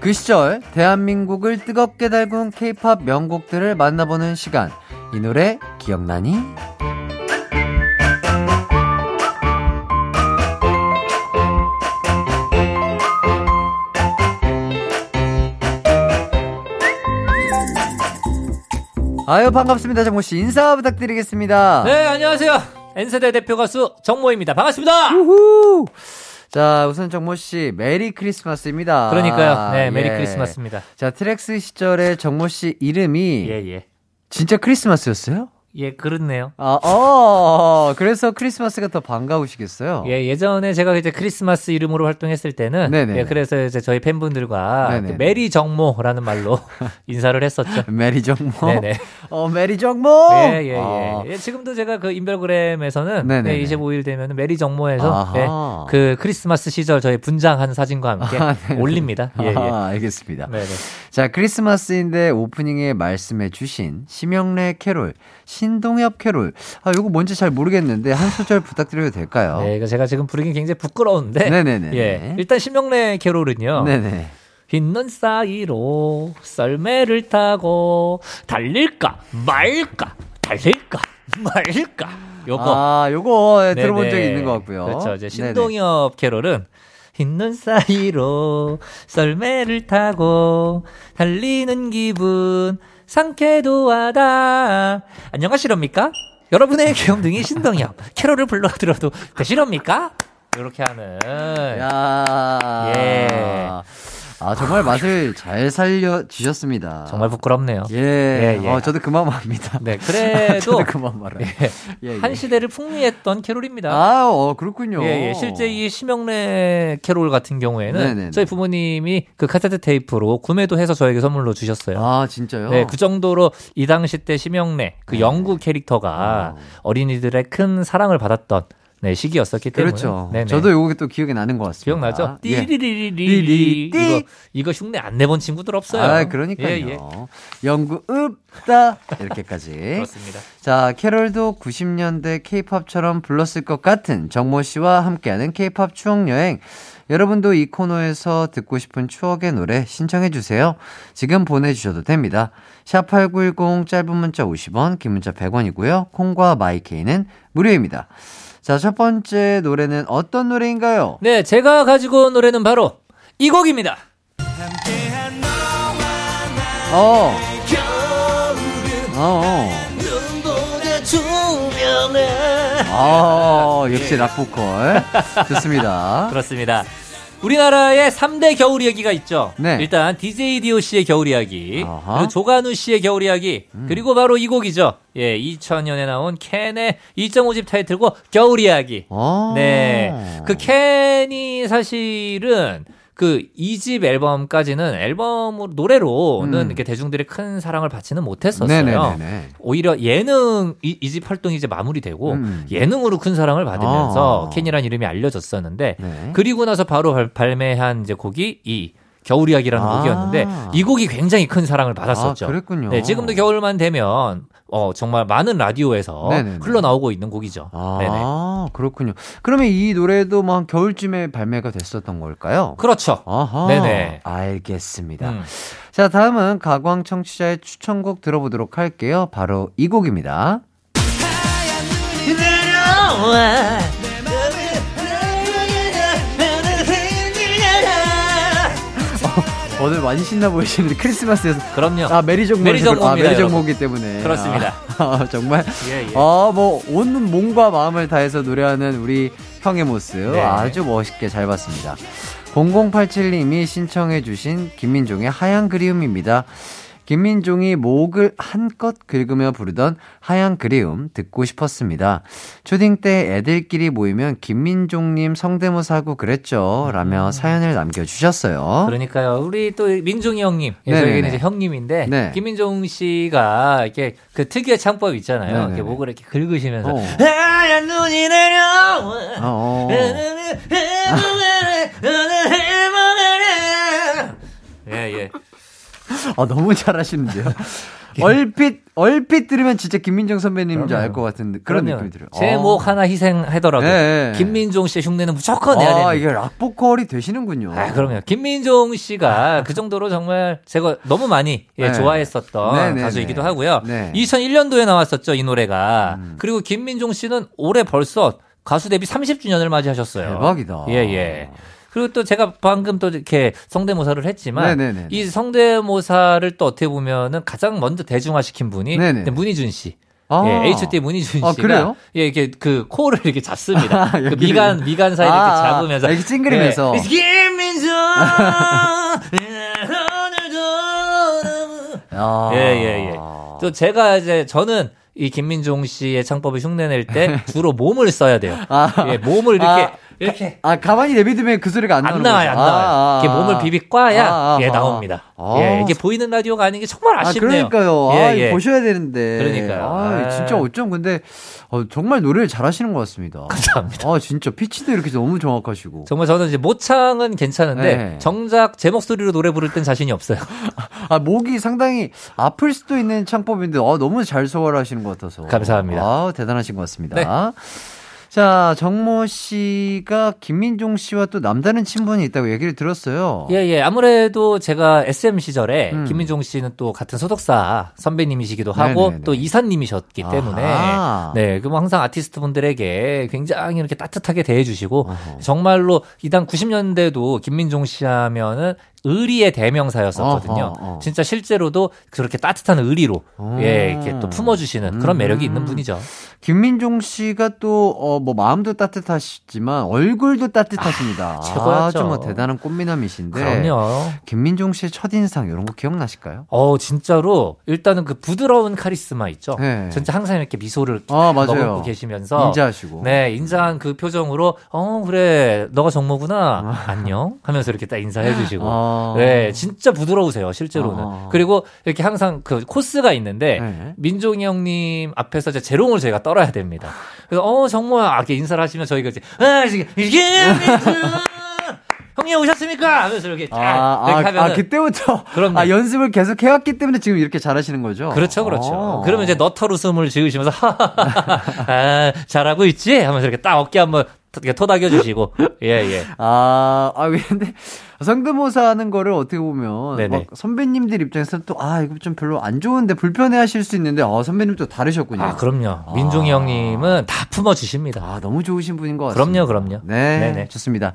그 시절 대한민국을 뜨겁게 달군 케이팝 명곡들을 만나보는 시간. 이 노래 기억나니? 아유 반갑습니다 정모 씨 인사 부탁드리겠습니다. 네 안녕하세요 N세대 대표 가수 정모입니다 반갑습니다 우후. 자 우선 정모 씨 메리 크리스마스입니다. 그러니까요 네 메리 예. 크리스마스입니다 자 트랙스 시절에 정모 씨 이름이 예 예 진짜 크리스마스였어요? 예, 그렇네요 아, 어, 그래서 크리스마스가 더 반가우시겠어요? 예, 예전에 제가 이제 크리스마스 이름으로 활동했을 때는 네네. 예, 그래서 이제 저희 팬분들과. 그 메리 정모라는 말로 (laughs) 인사를 했었죠. (laughs) 메리 정모? 네네. 어, 메리 정모? 예, 예, 예. 아, 예, 지금도 제가 그 인별그램에서는 네네네. 네, 25일 되면 메리 정모해서. 예, 그 크리스마스 시절 저희 분장한 사진과 함께 (laughs) 아. 올립니다. 예, 예. 아, 알겠습니다. 네네. 자, 크리스마스인데 오프닝에 말씀해 주신 심형래 캐롤, 신동엽 캐롤. 아, 요거 뭔지 잘 모르겠는데 한 소절 부탁드려도 될까요? 네, 이거 제가 지금 부르긴 굉장히 부끄러운데. 네네네. 예. 일단 심형래 캐롤은요. 네네. 흰눈 사이로 썰매를 타고 달릴까 말까 달릴까 말까 요거 아, 요거 예, 네네. 들어본 적이 있는 것 같고요. 그렇죠. 이제 네네. 신동엽 캐롤은 흰눈 사이로 썰매를 타고 달리는 기분 상쾌도 하다. 안녕하시렵니까? 여러분의 귀염둥이 신동엽 캐롤을 불러 들어도 되시렵니까? 이렇게 하는. 야 예. 아, 정말 맛을 잘 살려주셨습니다. 정말 부끄럽네요. 예. 예, 예. 어, 저도 그만 합니다. 네, (laughs) 그래도 그만 말아요. 예, 예, 예. 한 시대를 풍미했던 캐롤입니다. 아, 어, 그렇군요. 예, 예. 실제 이 심영래 캐롤 같은 경우에는 네네네. 저희 부모님이 그 카세트 테이프로 구매도 해서 저에게 선물로 주셨어요. 아, 진짜요? 네, 그 정도로 이 당시 때 심영래 그 영구 캐릭터가 어. 어린이들의 큰 사랑을 받았던 네, 시기였었기 때문에. 그렇죠. 네네. 저도 요게 또 기억이 나는 것 같습니다. 기억나죠? 예. 띠리리리리 띠리리, 띠. 이거 이거 흉내 안 내본 친구들 없어요. 아, 그러니까요. 예, 예. 연구 없다. 이렇게까지. (laughs) 그렇습니다. 자, 캐롤도 90년대 케이팝처럼 불렀을 것 같은 정모 씨와 함께하는 케이팝 추억 여행. 여러분도 이 코너에서 듣고 싶은 추억의 노래 신청해 주세요. 지금 보내주셔도 됩니다. 샵8910 짧은 문자 50원, 긴 문자 100원이고요. 콩과 마이케이는 무료입니다. 자, 첫 번째 노래는 어떤 노래인가요? 네, 제가 가지고 온 노래는 바로 이 곡입니다. 어. 어. 아, 역시 락보컬. 좋습니다. (laughs) 그렇습니다. 우리나라에 3대 겨울 이야기가 있죠. 네. 일단 DJ DOC의 겨울 이야기. 음. 그리고 조관우 씨의 겨울 이야기, 그리고 바로 이 곡이죠. 예, 2000년에 나온 캔의 2.5집 타이틀곡 겨울 이야기. 어. 네. 그 캔이 사실은 그 2집 앨범까지는 앨범으로 노래로는 음. 이렇게 대중들의 큰 사랑을 받지는 못했었어요. 네네네네. 오히려 예능 이, 이집 활동이 이제 마무리되고 음. 예능으로 큰 사랑을 받으면서 아. 캔이라는 이름이 알려졌었는데 네. 그리고 나서 바로 발, 발매한 이제 곡이 이 겨울 이야기라는 아. 곡이었는데 이 곡이 굉장히 큰 사랑을 받았었죠. 아, 그랬군요. 네, 지금도 겨울만 되면 어 정말 많은 라디오에서 네네네. 흘러나오고 있는 곡이죠. 아, 네네. 그렇군요. 그러면 이 노래도 뭐한 겨울쯤에 발매가 됐었던 걸까요? 그렇죠. 아하. 네네. 알겠습니다. 음. 자, 다음은 가광 청취자의 추천곡 들어보도록 할게요. 바로 이 곡입니다. 오늘 많이 신나 보이시는데 크리스마스에서 그럼요. 아 메리 정모 메리 정모입니다, 아, 메리 정모이기 여러분. 때문에 그렇습니다. 아, 정말 예, 예. 아뭐온 몸과 마음을 다해서 노래하는 우리 형의 모습 네. 아주 멋있게 잘 봤습니다. 0087님이 신청해주신 김민종의 하얀 그리움입니다. 김민종이 목을 한껏 긁으며 부르던 하얀 그리움 듣고 싶었습니다. 초딩 때 애들끼리 모이면 김민종님 성대모사 하고 그랬죠. 라며 사연을 남겨주셨어요. 음. 그러니까요. 우리 또 민종이 형님, 예. 저희는 이제 형님인데 네. 김민종 씨가 이렇게 그 특유의 창법 있잖아요. 네네네. 이렇게 목을 이렇게 긁으시면서 어. 하얀 눈이 내려와. 어. (laughs) 예, 예. 아, 너무 잘하시는데요. (laughs) 얼핏, 얼핏 들으면 진짜 김민정 선배님인 줄 알 것 같은 그런 그럼요. 느낌이 들어요. 제 아. 목 하나 희생하더라도 네. 김민종 씨의 흉내는 무조건 내야 아, 됩니다. 이게 락 보컬이 되시는군요. 아, 그럼요. 김민종 씨가 그 정도로 정말 제가 너무 많이 예, 네. 좋아했었던 네네네. 가수이기도 하고요. 네. 2001년도에 나왔었죠, 이 노래가. 음. 그리고 김민종 씨는 올해 벌써 가수 데뷔 30주년을 맞이하셨어요. 대박이다. 예, 예. 그리고 또 제가 방금 또 이렇게 성대모사를 했지만 네네네. 이 성대모사를 또 어떻게 보면은 가장 먼저 대중화시킨 분이 네네. 문희준 씨. 아. 예, HT 문희준 아, 씨가 그래요? 예, 이렇게 그 코를 이렇게 잡습니다. 그 여기를. 미간 미간 사이를 아, 이렇게 아, 잡으면서 이렇게 찡그리면서. 예, (laughs) 아. 예, 예, 예. 또 제가 이제 저는 이 김민종 씨의 창법을 흉내낼 때 (laughs) 주로 몸을 써야 돼요. 아. 예, 몸을 이렇게 아, 이렇게 아, 가만히 내비두면 그 소리가 안, 안 나와요, 안 거죠. 나와요. 아, 이게 아, 몸을 아, 아, 예 아. 나옵니다. 아. 예, 이게 보이는 라디오가 아닌 게 정말 아, 아쉽네요. 그러니까요. 아, 예, 예. 보셔야 되는데. 그러니까요. 아, 아. 진짜 어쩜 근데 어, 정말 노래를 잘 하시는 것 같습니다. 감사합니다. 아, 진짜 피치도 이렇게 너무 정확하시고. 정말 저는 이제 모창은 괜찮은데 네. 정작 제 목소리로 노래 부를 땐 자신이 없어요. 아, 목이 상당히 아플 수도 있는 창법인데, 아, 너무 잘 소화를 하시는 것 같아서. 감사합니다. 아, 대단하신 것 같습니다. 네. 자, 정모 씨가 김민종 씨와 또 남다른 친분이 있다고 얘기를 들었어요. 예, 예. 아무래도 제가 SM 시절에 음. 김민종 씨는 또 같은 소속사 선배님이시기도 하고 네네네. 또 이사님이셨기 때문에 아하. 네, 그럼 항상 아티스트 분들에게 굉장히 이렇게 따뜻하게 대해주시고 어허. 정말로 이당 90년대도 김민종 씨 하면은 의리의 대명사였었거든요. 어허, 어. 진짜 실제로도 그렇게 따뜻한 의리로 어. 예, 이렇게 또 품어주시는 그런 음. 매력이 있는 분이죠. 김민종 씨가 또, 어, 뭐, 마음도 따뜻하시지만, 얼굴도 따뜻하십니다. 아, 최고였죠. 아주 뭐 대단한 꽃미남이신데. 그럼요. 김민종 씨의 첫 인상, 이런 거 기억나실까요? 어, 진짜로 일단은 그 부드러운 카리스마 있죠. 네. 진짜 항상 이렇게 미소를 아, 맞아요. 머금고 계시면서 인자하시고. 네, 인자한 그 표정으로 어, 그래. 너가 정모구나. 안녕. 하면서 이렇게 딱 인사해 주시고. 아. 네, 진짜 부드러우세요, 실제로는. 아. 그리고 이렇게 항상 그 코스가 있는데 네. 민종이 형님 앞에서 이제 재롱을 저희가 떨어야 됩니다. 그래서 어, 정모야. 이렇게 인사를 하시면 저희가 이제 아, 이게 (laughs) 형님 오셨습니까? 하면서 이렇게 딱 아, 이렇게 아, 하면은 아, 그때부터 그럼요. 아, 연습을 계속 해왔기 때문에 지금 이렇게 잘하시는 거죠? 그렇죠, 그렇죠. 아. 그러면 이제 너털 웃음을 지으시면서 하하하하, (laughs) 아, 잘하고 있지? 하면서 이렇게 딱 어깨 한번 이렇게 토닥여 주시고 예, 예. 아, 아, 근데 성대모사 하는 거를 어떻게 보면 네네. 막 선배님들 입장에서는 또 아, 이거 좀 별로 안 좋은데 불편해 하실 수 있는데 아, 선배님 또 다르셨군요. 아, 그럼요. 민종이 형님은 다 품어 주십니다. 아, 너무 좋으신 분인 것 같습니다. 그럼요, 그럼요. 네, 네네. 좋습니다.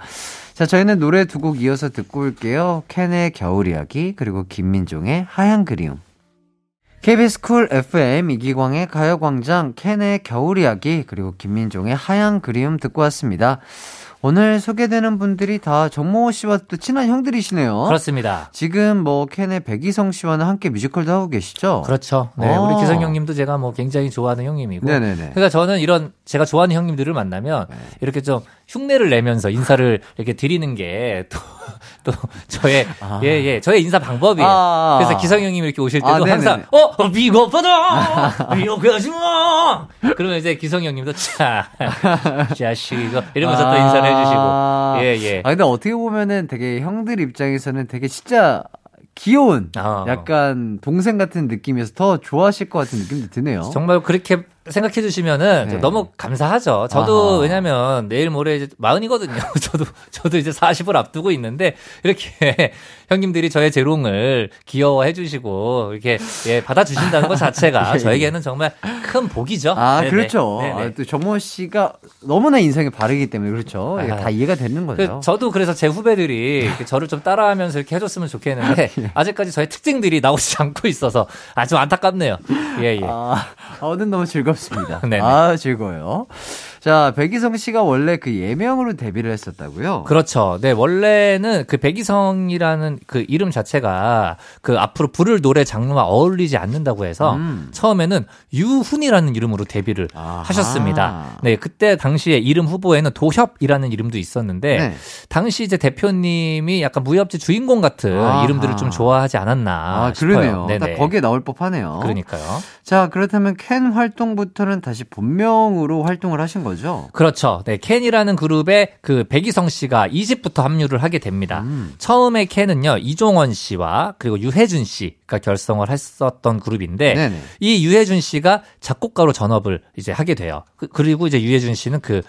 자, 저희는 노래 두 곡 이어서 듣고 올게요. 캔의 겨울 이야기 그리고 김민종의 하얀 그리움. KBS 쿨 FM 이기광의 가요광장 캔의 겨울 이야기 그리고 김민종의 하얀 그리움 듣고 왔습니다. 오늘 소개되는 분들이 다 정모 씨와 또 친한 형들이시네요. 그렇습니다. 지금 뭐 캔의 배기성 씨와는 함께 뮤지컬도 하고 계시죠? 그렇죠. 네, 어. 우리 기성 형님도 제가 뭐 굉장히 좋아하는 형님이고. 네네네. 그러니까 저는 이런 제가 좋아하는 형님들을 만나면 네. 이렇게 좀 흉내를 내면서 인사를 이렇게 드리는 게 또, (laughs) 또 저의 예, 예. 저의 인사 방법이에요. 아. 그래서 기성 형님 이렇게 오실 때도 아. 항상 어, 비겁하다. 이렇게 하지 마. 그러면 이제 기성 형님도 자, (laughs) 자식 이거 이러면서 또 인사를 해 아. 주시고. 예, 예. 아, 근데 어떻게 보면은 되게 형들 입장에서는 되게 진짜 귀여운 어. 약간 동생 같은 느낌이어서 더 좋아하실 것 같은 느낌도 드네요. 정말 그렇게 생각해 주시면은 네. 너무 감사하죠. 저도 아하. 왜냐면 내일 모레 이제 마흔이거든요. (laughs) 저도 저도 이제 40을 앞두고 있는데 이렇게 (laughs) 형님들이 저의 재롱을 귀여워해 주시고 이렇게 예 받아 주신다는 것 자체가 (laughs) 예, 예. 저에게는 정말 큰 복이죠. 아, 네네. 그렇죠. 아, 또 정모 씨가 너무나 인상이 바르기 때문에 그렇죠. 아. 다 이해가 되는 그, 거죠. 저도 그래서 제 후배들이 저를 좀 따라하면서 이렇게 해 줬으면 좋겠는데 예. 아직까지 저의 특징들이 나오지 않고 있어서 아주 안타깝네요. 예 예. 아, 아, 오늘 너무 즐 겁습니다. (laughs) 네네. 아, 즐거워요. 자, 백이성 씨가 원래 그 예명으로 데뷔를 했었다고요? 그렇죠. 네, 원래는 그 백이성이라는 그 이름 자체가 그 앞으로 부를 노래 장르와 어울리지 않는다고 해서 음. 처음에는 유훈이라는 이름으로 데뷔를 아하. 하셨습니다. 네, 그때 당시에 이름 후보에는 도협이라는 이름도 있었는데 네. 당시 이제 대표님이 약간 무협지 주인공 같은 아하. 이름들을 좀 좋아하지 않았나 아. 그러네요. 딱 거기에 나올 법하네요. 그러니까요. 자, 그렇다면 캔 활동부터는 다시 본명으로 활동을 하신 거죠? 그렇죠. 네, 캔이라는 그룹에 그 백이성 씨가 2집부터 합류를 하게 됩니다. 음. 처음에 캔은요, 이종원 씨와 그리고 유해준 씨가 결성을 했었던 그룹인데, 네네. 이 유해준 씨가 작곡가로 전업을 이제 하게 돼요. 그, 리고 이제 유해준 씨는 그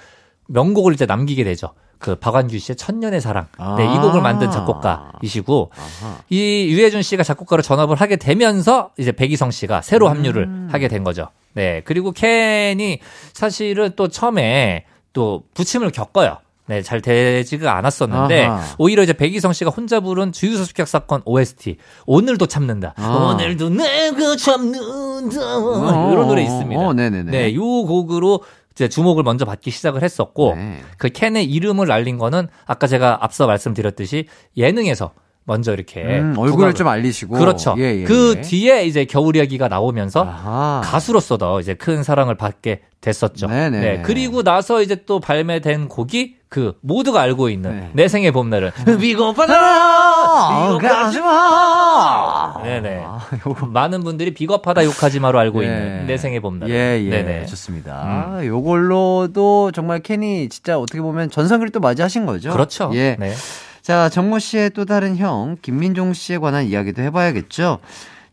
명곡을 이제 남기게 되죠. 그 박완규 씨의 천년의 사랑. 네, 이 곡을 만든 작곡가이시고, 아하. 이 유해준 씨가 작곡가로 전업을 하게 되면서 이제 백이성 씨가 새로 합류를 음. 하게 된 거죠. 네. 그리고 캔이 사실은 또 처음에 또 부침을 겪어요. 네, 잘 되지가 않았었는데 아하. 오히려 이제 백이성 씨가 혼자 부른 주유소 습격 사건 OST 오늘도 참는다. 아. 오늘도 내가 참는다. 어, 이런 노래 있습니다. 어, 네네네. 네, 요 곡으로 이제 주목을 먼저 받기 시작을 했었고 네. 그 캔의 이름을 날린 거는 아까 제가 앞서 말씀드렸듯이 예능에서 먼저 이렇게 음, 얼굴을 좀 알리시고. 그렇죠. 예, 예, 그 예. 뒤에 이제 겨울 이야기가 나오면서 아하. 가수로서도 이제 큰 사랑을 받게 됐었죠. 네네. 네. 그리고 나서 이제 또 발매된 곡이 그 모두가 알고 있는 네. 내 생의 봄날은 비겁하다. 아, 가지 마. 네네. 아. 많은 분들이 비겁하다 욕하지 마로 알고 예. 있는 내 생의 봄날은. 예, 예. 네네. 음. 좋습니다. 요걸로도 정말 캔이 진짜 어떻게 보면 전성기를 또 맞이하신 거죠? 그렇죠. 예. 네. 자, 정모 씨의 또 다른 형, 김민종 씨에 관한 이야기도 해봐야겠죠?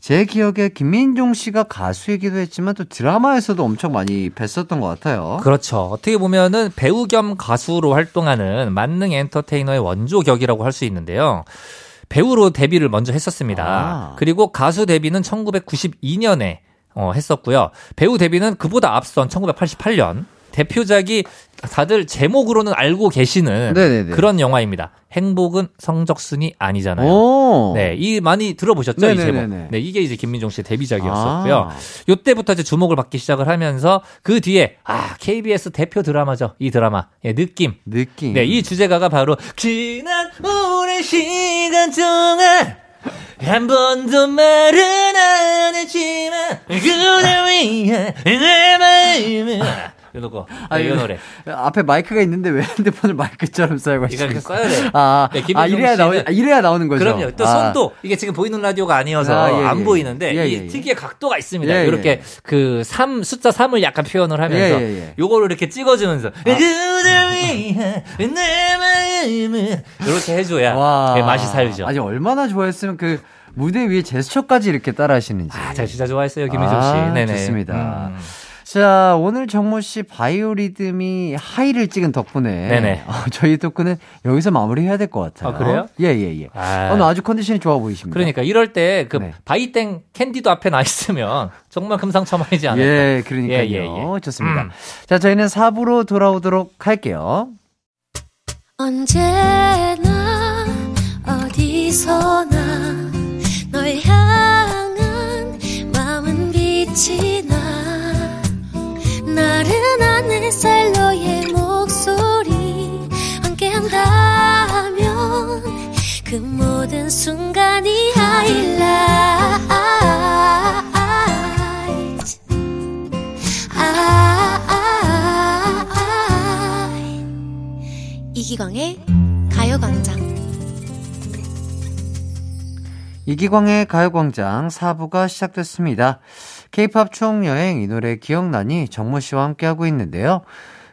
제 기억에 김민종 씨가 가수이기도 했지만 또 드라마에서도 엄청 많이 뵀었던 것 같아요. 그렇죠. 어떻게 보면은 배우 겸 가수로 활동하는 만능 엔터테이너의 원조격이라고 할 수 있는데요. 배우로 데뷔를 먼저 했었습니다. 아. 그리고 가수 데뷔는 1992년에 어, 했었고요. 배우 데뷔는 그보다 앞선 1988년. 대표작이 다들 제목으로는 알고 계시는 네네네. 그런 영화입니다. 행복은 성적순이 아니잖아요. 오. 네, 이 많이 들어보셨죠? 이 제목. 네네네네. 네, 이게 이제 김민종 씨의 데뷔작이었었고요. 아. 요때부터 이제 주목을 받기 시작을 하면서 그 뒤에 아 KBS 대표 드라마죠. 이 드라마 예, 느낌. 느낌. 네, 이 주제가가 바로 지난 오랜 시간 동안 한 번도 말은 안 했지만 그대 위해 내 마음을 이거 아, 네, 이 이거- 노래. 앞에 마이크가 있는데 왜 핸드폰을 마이크처럼 이거 이렇게 써야 돼요. 아, 네, 아 이래야 나오, 아, 이래야 나오는 거죠. 그럼요. 또 아. 손도 이게 지금 보이는 라디오가 아니어서 아, 예, 안 예. 보이는데 예, 이 예, 예. 특유의 각도가 있습니다. 예, 이렇게 예. 그 3, 숫자 3을 약간 표현을 하면서 예, 예, 예. 요거를 이렇게 찍어주면서 마음을 이렇게 해줘야 와. 예, 맛이 살죠. 아니 얼마나 좋아했으면 그 무대 위에 제스처까지 이렇게 따라 하시는지. 아, 제가 진짜 좋아했어요, 김민종 씨. 아, 네네. 좋습니다. 음. 자, 오늘 정모 씨 바이오리듬이 하이를 찍은 덕분에 네네. 어, 저희 덕분에 여기서 마무리해야 될 것 같아요. 아, 그래요? 예, 예, 예. 아. 오늘 아주 컨디션이 좋아 보이십니다. 그러니까 이럴 때그 네. 바이땡 캔디도 앞에 나 있으면 정말 금상첨화이지 않을까. 예, 그러니까요. 예, 예, 예. 좋습니다. 음. 자, 저희는 4부로 돌아오도록 할게요. 언제나 어디서나 널 향한 마음은 빛이 햇살 너의 목소리 함께한다면 그 모든 순간이 하이라이트 이기광의 가요광장. 이기광의 가요광장 4부가 시작됐습니다. 케이팝 추억여행 이 노래 기억나니 정모 씨와 함께하고 있는데요.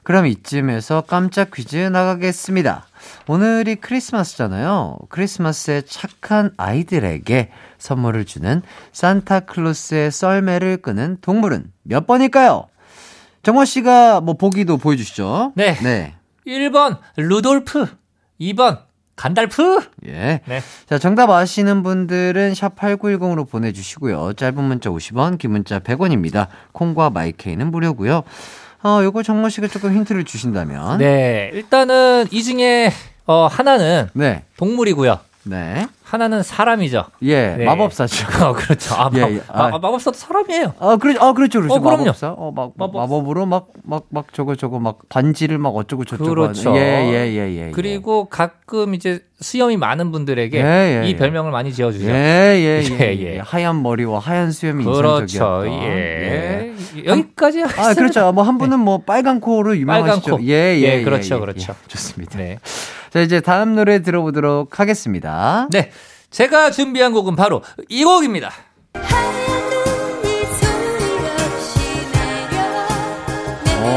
그럼 이쯤에서 깜짝 퀴즈 나가겠습니다. 오늘이 크리스마스잖아요. 크리스마스에 착한 아이들에게 선물을 주는 산타클로스의 썰매를 끄는 동물은 몇 번일까요? 정모 씨가 뭐 보기도 보여주시죠. 네. 네. 1번 루돌프, 2번 간달프. 예. 네. 자, 정답 아시는 분들은 샵8910으로 보내주시고요. 짧은 문자 50원, 긴 문자 100원입니다. 콩과 마이케이는 무료고요. 어, 요거 정모 씨가 조금 힌트를 주신다면. 네, 일단은 이 중에 어, 하나는 네. 동물이고요. 네. 하나는 사람이죠. 예, 네. 마법사죠. (laughs) 어, 그렇죠. 아, 예, 마, 예. 마, 아. 마 법사도 사람이에요. 아, 그렇죠. 아, 그렇죠. 그렇죠. 어, 그럼요. 마법사. 어, 막, 막 마법- 마법으로 막, 막, 막 저거, 저거 막 반지를 막 어쩌고 저쩌고. 그렇죠. 하는. 예, 예, 예, 예. 그리고 가끔 이제 수염이 많은 분들에게 예, 예, 이 예. 별명을 많이 예, 지어주죠. 예, 예, (laughs) 예, 예, 예. 하얀 머리와 하얀 수염이 그렇죠. 인상적이었던. 예. 여기까지 아, 하겠습니다. 그렇죠. 뭐 한 분은 뭐 빨간 코로 유명하시죠. 빨간 코. 예, 예, 예, 예, 그렇죠, 예, 그렇죠. 예. 좋습니다. 네. 자, 이제 다음 노래 들어보도록 하겠습니다. 네. 제가 준비한 곡은 바로 이 곡입니다. 눈이 소리 없이 내려 오.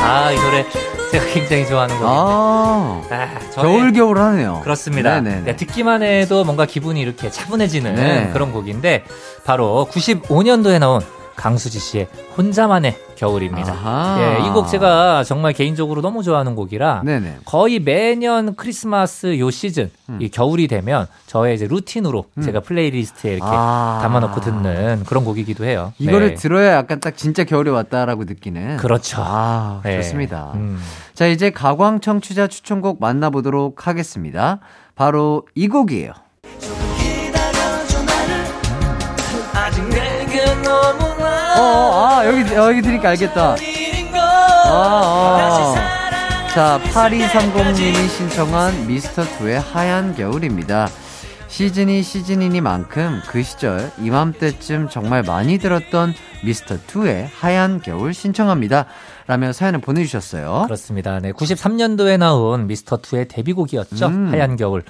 아, 이 노래 제가 굉장히 좋아하는 곡입니다. 아. 아, 저의- 겨울 겨울 하네요. 그렇습니다. 네네네. 네, 듣기만 해도 뭔가 기분이 이렇게 차분해지는 네. 그런 곡인데 바로 95년도에 나온 강수지 씨의 혼자만의 겨울입니다. 예, 이 곡 제가 정말 개인적으로 너무 좋아하는 곡이라 네네. 거의 매년 크리스마스 요 시즌 이 겨울이 되면 저의 이제 루틴으로 제가 플레이리스트에 이렇게 음. 아. 담아놓고 듣는 그런 곡이기도 해요. 이거를 네. 들어야 약간 딱 진짜 겨울이 왔다라고 느끼는. 그렇죠. 아, 네. 좋습니다. 음. 자, 이제 가광 청취자 추천곡 만나보도록 하겠습니다. 바로 이 곡이에요. 어, 아, 여기, 여기 들으니까 알겠다. 아, 아. 자, 8230님이 신청한 미스터2의 하얀 겨울입니다. 시즌이 시즌이니만큼 그 시절 이맘때쯤 정말 많이 들었던 미스터2의 하얀 겨울 신청합니다. 라며 사연을 보내주셨어요. 그렇습니다. 네, 93년도에 나온 미스터 2의 데뷔곡이었죠. 음. 하얀 겨울.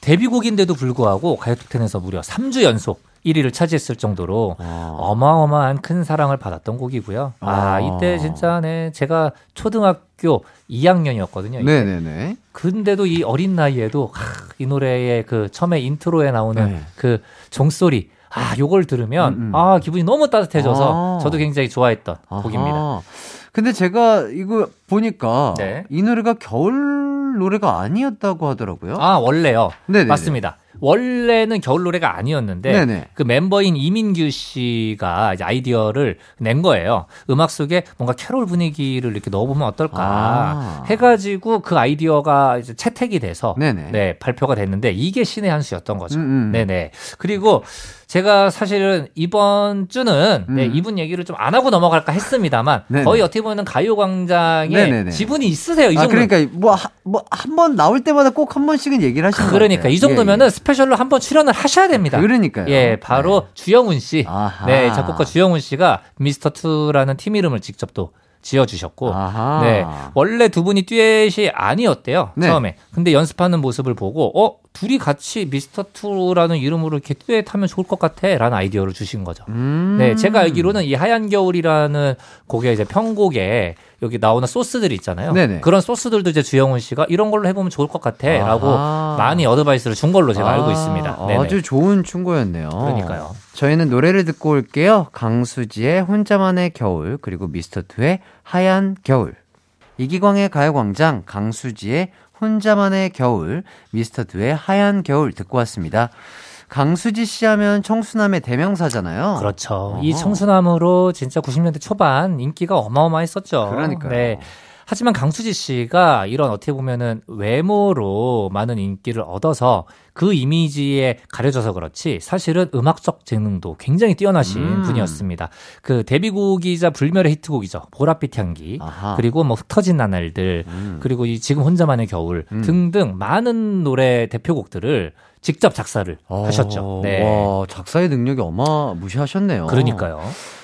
데뷔곡인데도 불구하고 가요톱텐에서 무려 3주 연속 1위를 차지했을 정도로 아. 어마어마한 큰 사랑을 받았던 곡이고요. 아, 아. 이때 진짜 네, 제가 초등학교 2학년이었거든요. 네 네 네. 근데도 이 어린 나이에도 하, 이 노래의 그 처음에 인트로에 나오는 네. 그 종소리 아, 요걸 들으면 음, 음. 아, 기분이 너무 따뜻해져서 아. 저도 굉장히 좋아했던 아하. 곡입니다. 근데 제가 이거 보니까 네. 이 노래가 겨울 노래가 아니었다고 하더라고요. 아, 원래요. 네네네. 맞습니다. 원래는 겨울 노래가 아니었는데 네네. 그 멤버인 이민규 씨가 이제 아이디어를 낸 거예요. 음악 속에 뭔가 캐롤 분위기를 이렇게 넣어보면 어떨까 아. 해가지고 그 아이디어가 이제 채택이 돼서 네네. 네, 발표가 됐는데 이게 신의 한 수였던 거죠. 음, 음. 네네. 그리고 제가 사실은 이번 주는 네, 음. 이분 얘기를 좀 안 하고 넘어갈까 했습니다만 (laughs) 네네. 거의 어떻게 보면 가요광장에 네네네. 지분이 있으세요. 이 아, 정도. 그러니까 뭐, 뭐, 한 번 나올 때마다 꼭 한 번씩은 얘기를 하시는 것 그러니까. 이 정도면은 예, 스페셜로 한 번 출연을 하셔야 됩니다. 예. 그러니까요. 예, 바로 네. 주영훈 씨. 아하. 네, 작곡가 주영훈 씨가 미스터 투라는 팀 이름을 직접 또 지어 주셨고. 아하. 네. 원래 두 분이 듀엣이 아니었대요. 네. 처음에. 근데 연습하는 모습을 보고 어, 둘이 같이 미스터 투라는 이름으로 이렇게 듀엣하면 좋을 것 같아라는 아이디어를 주신 거죠. 음. 네, 제가 알기로는 이 하얀 겨울이라는 곡의 이제 편곡에 여기 나오는 소스들이 있잖아요. 네네. 그런 소스들도 이제 주영훈 씨가 이런 걸로 해보면 좋을 것 같아라고 아하. 많이 어드바이스를 준 걸로 제가 알고 아, 있습니다. 네네. 아주 좋은 충고였네요. 그러니까요. 저희는 노래를 듣고 올게요. 강수지의 혼자만의 겨울, 그리고 미스터2의 하얀 겨울. 이기광의 가요광장, 강수지의 혼자만의 겨울, 미스터2의 하얀 겨울 듣고 왔습니다. 강수지 씨 하면 청수남의 대명사잖아요. 그렇죠. 어허. 이 청수남으로 진짜 90년대 초반 인기가 어마어마했었죠. 그러니까요. 네. 하지만 강수지 씨가 이런 어떻게 보면은 외모로 많은 인기를 얻어서 그 이미지에 가려져서 그렇지 사실은 음악적 재능도 굉장히 뛰어나신 음. 분이었습니다. 그 데뷔곡이자 불멸의 히트곡이죠. 보랏빛 향기. 아하. 그리고 뭐 흩어진 나날들 음. 그리고 이 지금 혼자만의 겨울 음. 등등 많은 노래 대표곡들을 직접 작사를 어, 하셨죠. 네. 와, 작사의 능력이 어마무시하셨네요. 그러니까요.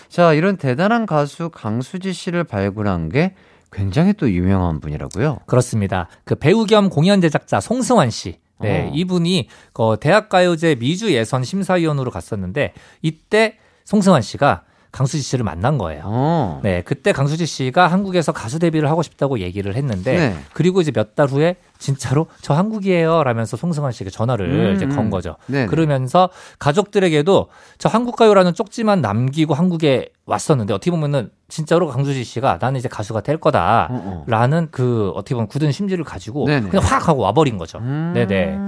자, 이런 대단한 가수 강수지 씨를 발굴한 게 굉장히 또 유명한 분이라고요. 그렇습니다. 그 배우 겸 공연 제작자 송승환 씨. 네, 어. 이분이 그 대학가요제 미주 예선 심사위원으로 갔었는데 이때 송승환 씨가 강수지 씨를 만난 거예요. 어. 네, 그때 강수지 씨가 한국에서 가수 데뷔를 하고 싶다고 얘기를 했는데 네. 그리고 이제 몇 달 후에 진짜로 저 한국이에요 라면서 송승환 씨에게 전화를 음, 이제 건 음. 거죠. 네네. 그러면서 가족들에게도 저 한국가요라는 쪽지만 남기고 한국에 왔었는데 어떻게 보면은 진짜로 강수지 씨가 나는 이제 가수가 될 어, 어. 거다라는 그 어떻게 보면 굳은 심지를 가지고 네네. 그냥 확 하고 와버린 거죠. 음, 네네.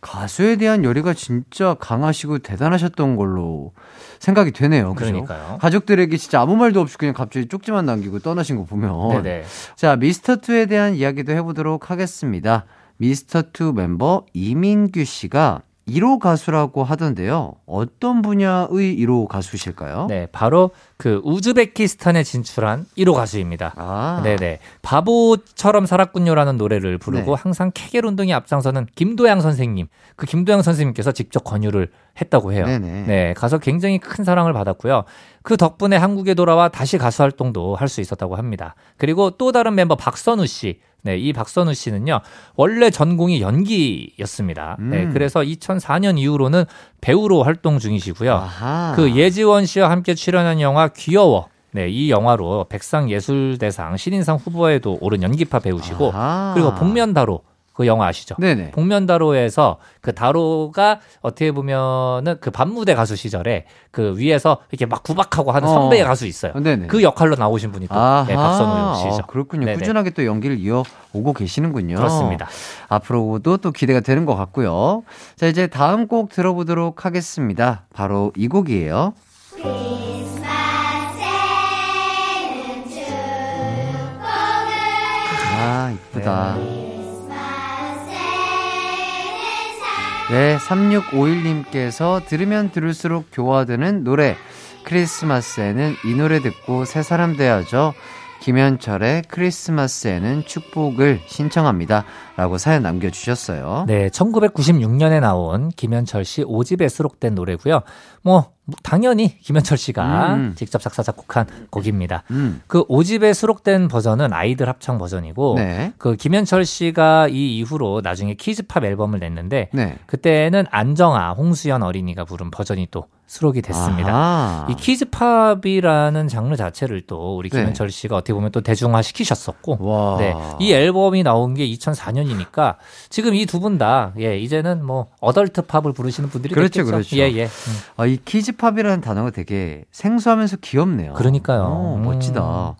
가수에 대한 열의가 진짜 강하시고 대단하셨던 걸로 생각이 되네요. 그죠? 그러니까요. 가족들에게 진짜 아무 말도 없이 그냥 갑자기 쪽지만 남기고 떠나신 거 보면. 네네. 자, 미스터2에 대한 이야기도 해보도록 하겠습니다. 미스터2 멤버 이민규 씨가 1호 가수라고 하던데요. 어떤 분야의 1호 가수실까요? 네, 바로 그 우즈베키스탄에 진출한 1호 가수입니다. 아, 네네. 바보처럼 살았군요라는 노래를 부르고 네. 항상 케겔 운동에 앞장서는 김도양 선생님. 그 김도양 선생님께서 직접 권유를 했다고 해요. 네네. 네, 가서 굉장히 큰 사랑을 받았고요. 그 덕분에 한국에 돌아와 다시 가수 활동도 할 수 있었다고 합니다. 그리고 또 다른 멤버 박선우 씨. 네, 이 박선우 씨는요, 원래 전공이 연기였습니다. 네, 음. 그래서 2004년 이후로는 배우로 활동 중이시고요. 아하. 그 예지원 씨와 함께 출연한 영화 귀여워. 네, 이 영화로 백상 예술대상 신인상 후보에도 오른 연기파 배우시고, 아하. 그리고 복면다로 그 영화 아시죠? 네네. 복면다로에서 그 다로가 어떻게 보면은 그 밤무대 가수 시절에 그 위에서 이렇게 막 구박하고 하는 어. 선배의 가수 있어요. 네네. 그 역할로 나오신 분이 또. 네, 박선우 씨죠. 어, 그렇군요. 네네. 꾸준하게 또 연기를 이어오고 계시는군요. 그렇습니다. 앞으로도 또 기대가 되는 것 같고요. 자, 이제 다음 곡 들어보도록 하겠습니다. 바로 이 곡이에요. 아, 이쁘다. 네, 3651님께서 들으면 들을수록 교화되는 노래. 크리스마스에는 이 노래 듣고 새 사람 돼야죠. 김현철의 크리스마스에는 축복을 신청합니다. 라고 사연 남겨주셨어요. 네, 1996년에 나온 김현철 씨 5집에 수록된 노래고요. 뭐 당연히 김현철 씨가 음. 직접 작사 작곡한 곡입니다. 음. 그 5집에 수록된 버전은 아이들 합창 버전이고 네. 그 김현철 씨가 이 이후로 나중에 키즈팝 앨범을 냈는데 네. 그때는 안정아, 홍수연 어린이가 부른 버전이 또 수록이 됐습니다. 아하. 이 kids pop이라는 장르 자체를 또 우리 네. 김현철 씨가 어떻게 보면 또 대중화 시키셨었고, 와. 네. 이 앨범이 나온 게 2004년이니까 지금 이 두 분 다, 예, 이제는 뭐, adult pop을 부르시는 분들이 그렇죠, 됐겠죠. 그렇죠. 예, 예. 음. 아, 이 kids pop이라는 단어가 되게 생소하면서 귀엽네요. 그러니까요. 어, 음. 멋지다.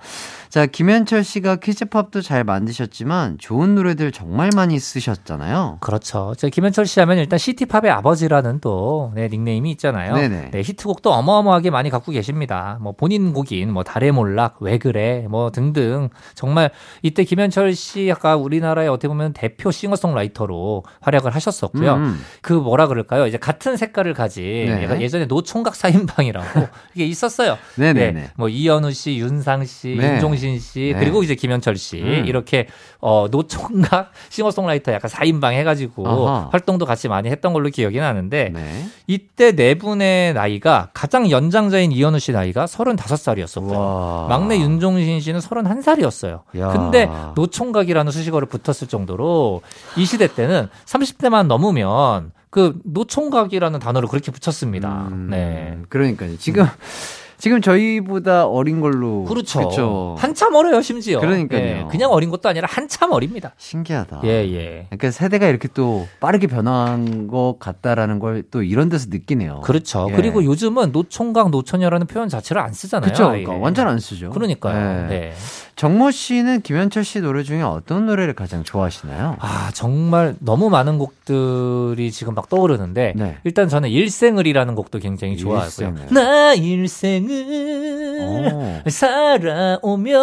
자, 김현철 씨가 kids pop도 잘 만드셨지만 좋은 노래들 정말 많이 쓰셨잖아요. 그렇죠. 저 김현철 씨 하면 일단 시티팝의 아버지라는 또 네, 닉네임이 있잖아요. 네네. 네, 히트곡도 어마어마하게 많이 갖고 계십니다. 뭐 본인 곡인 뭐 달의 몰락, 왜 그래, 뭐 등등 정말 이때 김현철 씨가 우리나라의 어떻게 보면 대표 싱어송라이터로 활약을 하셨었고요. 음, 음. 그 뭐라 그럴까요? 이제 같은 색깔을 가진 네. 예전에 노총각 사인방이라고 (laughs) 이게 있었어요. 네네네. 네, 뭐 이현우 씨, 윤상 씨, 네. 윤종 신 씨, 네. 그리고 이제 김현철 씨 음. 이렇게 어 노총각 (laughs) 싱어송라이터 약간 4인방 해가지고 아하. 활동도 같이 많이 했던 걸로 기억이 나는데 네. 이때 네 분의 나이가 가장 연장자인 이현우 씨 나이가 35살이었었고요. 와. 막내 윤종신 씨는 31살이었어요. 야. 근데 노총각이라는 수식어를 붙었을 정도로 이 시대 때는 30대만 넘으면 그 노총각이라는 단어를 그렇게 붙였습니다. 음, 네. 그러니까요. 지금, 지금 저희보다 어린 걸로. 그렇죠. 그쵸. 한참 어려요, 심지어. 그러니까요. 예, 그냥 어린 것도 아니라 한참 어립니다. 신기하다. 예, 예. 그러니까 세대가 이렇게 또 빠르게 변한 것 같다라는 걸 또 이런 데서 느끼네요. 그렇죠. 예. 그리고 요즘은 노총각, 노처녀라는 표현 자체를 안 쓰잖아요. 아예. 그러니까 완전 안 쓰죠. 그러니까요. 예. 네. 정모 씨는 김현철 씨 노래 중에 어떤 노래를 가장 좋아하시나요? 아, 정말 너무 많은 곡들이 지금 막 떠오르는데, 네. 일단 저는 일생을이라는 곡도 굉장히 좋아하고요. 일생을. 나 일생을 오. 살아오며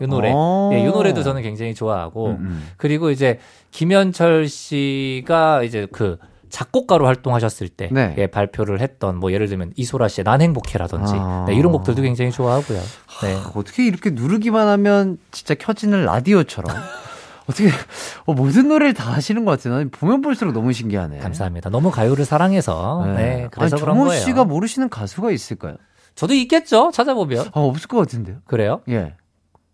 이 노래. 오. 예, 이 노래도 저는 굉장히 좋아하고, 음, 음. 그리고 이제 김현철 씨가 이제 그 작곡가로 활동하셨을 때 네. 예, 발표를 했던 뭐 예를 들면 이소라 씨의 난 행복해라든지 아. 네, 이런 곡들도 굉장히 좋아하고요. 네. 어떻게 이렇게 누르기만 하면 진짜 켜지는 라디오처럼 (laughs) 어떻게 어, 모든 노래를 다 하시는 것 같아요. 보면 볼수록 너무 신기하네. 감사합니다. 너무 가요를 사랑해서 네, 그래서 아니, 그런 거예요. 씨가 모르시는 가수가 있을까요? 저도 있겠죠. 찾아보면 아, 없을 것 같은데요. 그래요. 예.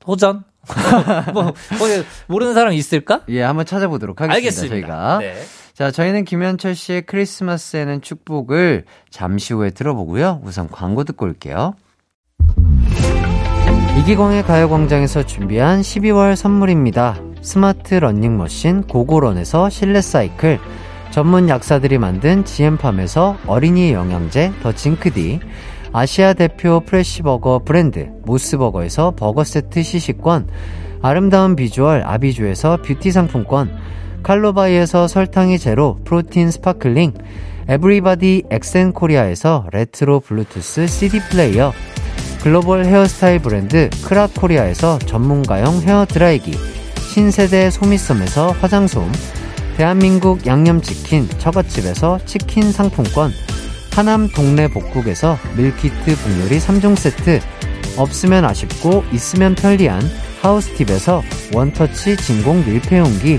호전? (laughs) 뭐, 뭐, 모르는 사람 있을까? 예, 한번 찾아보도록 하겠습니다. 알겠습니다. 저희가. 네. 자, 저희는 김현철 씨의 크리스마스에는 축복을 잠시 후에 들어보고요. 우선 광고 듣고 올게요. 이기광의 가요광장에서 준비한 12월 선물입니다. 스마트 러닝머신 고고런에서 실내 사이클, 전문 약사들이 만든 지엠팜에서 어린이 영양제 더 징크디, 아시아 대표 프레시버거 브랜드 모스버거에서 버거 세트 시식권, 아름다운 비주얼 아비주에서 뷰티 상품권, 칼로바이에서 설탕이 제로 프로틴 스파클링, 에브리바디 엑센 코리아에서 레트로 블루투스 CD 플레이어, 글로벌 헤어스타일 브랜드 크라코리아에서 전문가용 헤어 드라이기, 신세대 소미섬에서 화장솜, 대한민국 양념치킨 처갓집에서 치킨 상품권, 하남 동네 복국에서 밀키트 복요리 3종 세트, 없으면 아쉽고 있으면 편리한 하우스팁에서 원터치 진공 밀폐용기,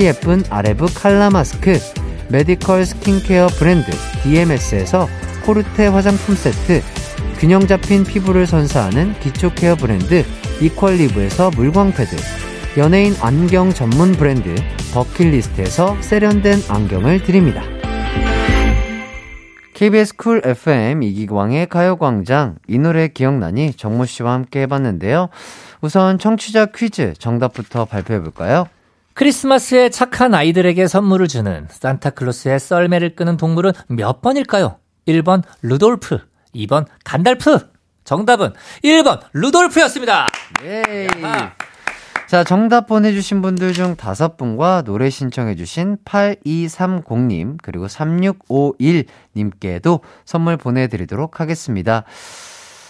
예쁜 아레브 칼라 마스크, 메디컬 스킨케어 브랜드 DMS에서 코르테 화장품 세트, 균형 잡힌 피부를 선사하는 기초 케어 브랜드 이퀄리브에서 물광 패드, 연예인 안경 전문 브랜드 버킷리스트에서 세련된 안경을 드립니다. KBS 쿨 FM 이기광의 가요광장 이 노래 기억나니 정모 씨와 함께 해봤는데요. 우선 청취자 퀴즈 정답부터 발표해 볼까요? 크리스마스에 착한 아이들에게 선물을 주는 산타클로스의 썰매를 끄는 동물은 몇 번일까요? 1번 루돌프, 2번 간달프. 정답은 1번 루돌프였습니다. 예. 자, 정답 보내주신 분들 중 다섯 분과 노래 신청해주신 8230님, 그리고 3651님께도 선물 보내드리도록 하겠습니다.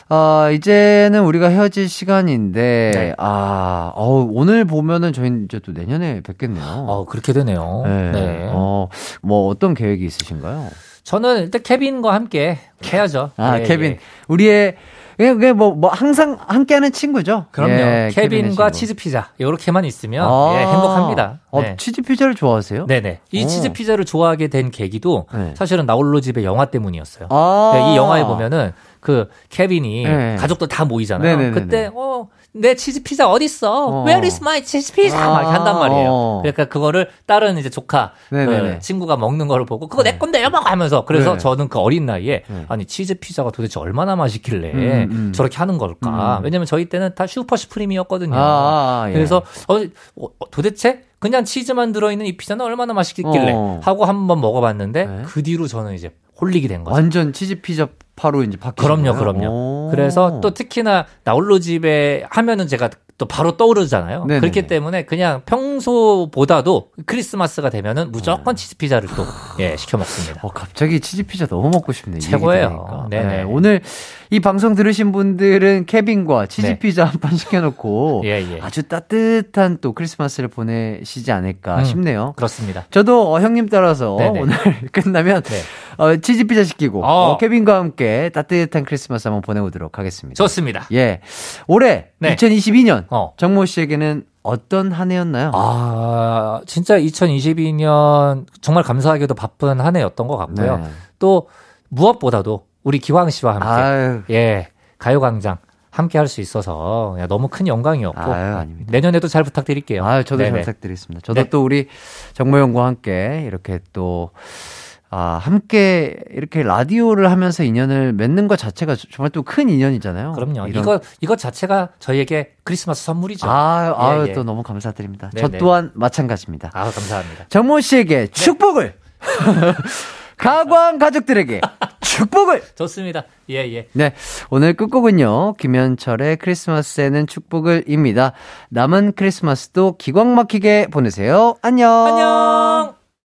아, 이제는 우리가 헤어질 시간인데, 네. 아, 어 오늘 보면은 저희는 이제 또 내년에 뵙겠네요. 어, 그렇게 되네요. 네. 네. 어, 뭐 어떤 계획이 있으신가요? 저는 일단 케빈과 함께 해야죠. (laughs) 아, 예, 케빈. 예. 우리의, 그게, 뭐, 뭐, 항상 함께하는 친구죠? 그럼요. 예, 케빈과 친구. 치즈 피자 요렇게만 있으면 아. 예, 행복합니다. 어, 네. 치즈 피자를 좋아하세요? 네네. 이 오. 치즈 피자를 좋아하게 된 계기도 네. 사실은 나홀로 집에 영화 때문이었어요. 아. 네, 이 영화에 보면은 그 케빈이 네. 가족들 다 모이잖아요. 네네네네. 그때 어. 내 치즈 피자 어딨어? 어. Where is my cheese pizza? 막 이렇게 한단 말이에요. 어. 그러니까 그거를 다른 이제 조카. 그 친구가 먹는 거를 보고 그거 내 건데 먹어 하면서 그래서 네. 저는 그 어린 나이에 네. 아니 치즈 피자가 도대체 얼마나 맛있길래 음, 음. 저렇게 하는 걸까? 음. 왜냐면 저희 때는 다 super supreme이었거든요. 아, 아, 아, 예. 그래서 어, 어, 도대체 그냥 치즈만 들어있는 이 피자는 얼마나 맛있겠길래 어. 하고 한번 먹어봤는데 네. 그 뒤로 저는 이제 홀리게 된 거죠. 완전 치즈 피자 파로 이제 바뀌 그럼요, 그럼요. 그래서 또 특히나 나홀로 집에 하면은 제가 또 바로 떠오르잖아요. 네네네. 그렇기 때문에 그냥 평소보다도 크리스마스가 되면은 무조건 치즈 피자를 또 예, 시켜 먹습니다. 어, 갑자기 치즈 피자 너무 먹고 싶네. 이 최고예요. 네네. 네, 오늘 이 방송 들으신 분들은 케빈과 치즈 네. 피자 한판 시켜놓고 (laughs) 예, 예. 아주 따뜻한 또 크리스마스를 보내시지 않을까 음. 싶네요. 그렇습니다. 저도 어, 형님 따라서 네네. 오늘 (laughs) 끝나면 네. 어, 치즈 피자 시키고 어. 어, 케빈과 함께 따뜻한 크리스마스 한번 보내보도록 하겠습니다. 좋습니다. 예, 올해 네. 2022년 어. 정모 씨에게는 어떤 한 해였나요? 아, 진짜 2022년 정말 감사하게도 바쁜 한 해였던 것 같고요. 네. 또 무엇보다도 우리 기광 씨와 함께 아유, 예 가요광장 함께 할 수 있어서 야, 너무 큰 영광이었고 아유. 내년에도 잘 부탁드릴게요. 아유, 저도 잘 네네. 부탁드리겠습니다. 저도 네. 또 우리 정모 형과 함께 이렇게 또, 아, 함께 이렇게 라디오를 하면서 인연을 맺는 것 자체가 정말 또 큰 인연이잖아요. 그럼요. 이런- 이거 이것 자체가 저희에게 크리스마스 선물이죠. 아유, 아유, 예, 예. 또 너무 감사드립니다. 네네. 저 또한 마찬가지입니다. 아우 감사합니다. 정모 씨에게 축복을! (laughs) 가광 가족들에게 축복을! (laughs) 좋습니다. 예 예. 네. 오늘 끝곡은요, 김현철의 크리스마스에는 축복을입니다. 남은 크리스마스도 기광 막히게 보내세요. 안녕! 안녕.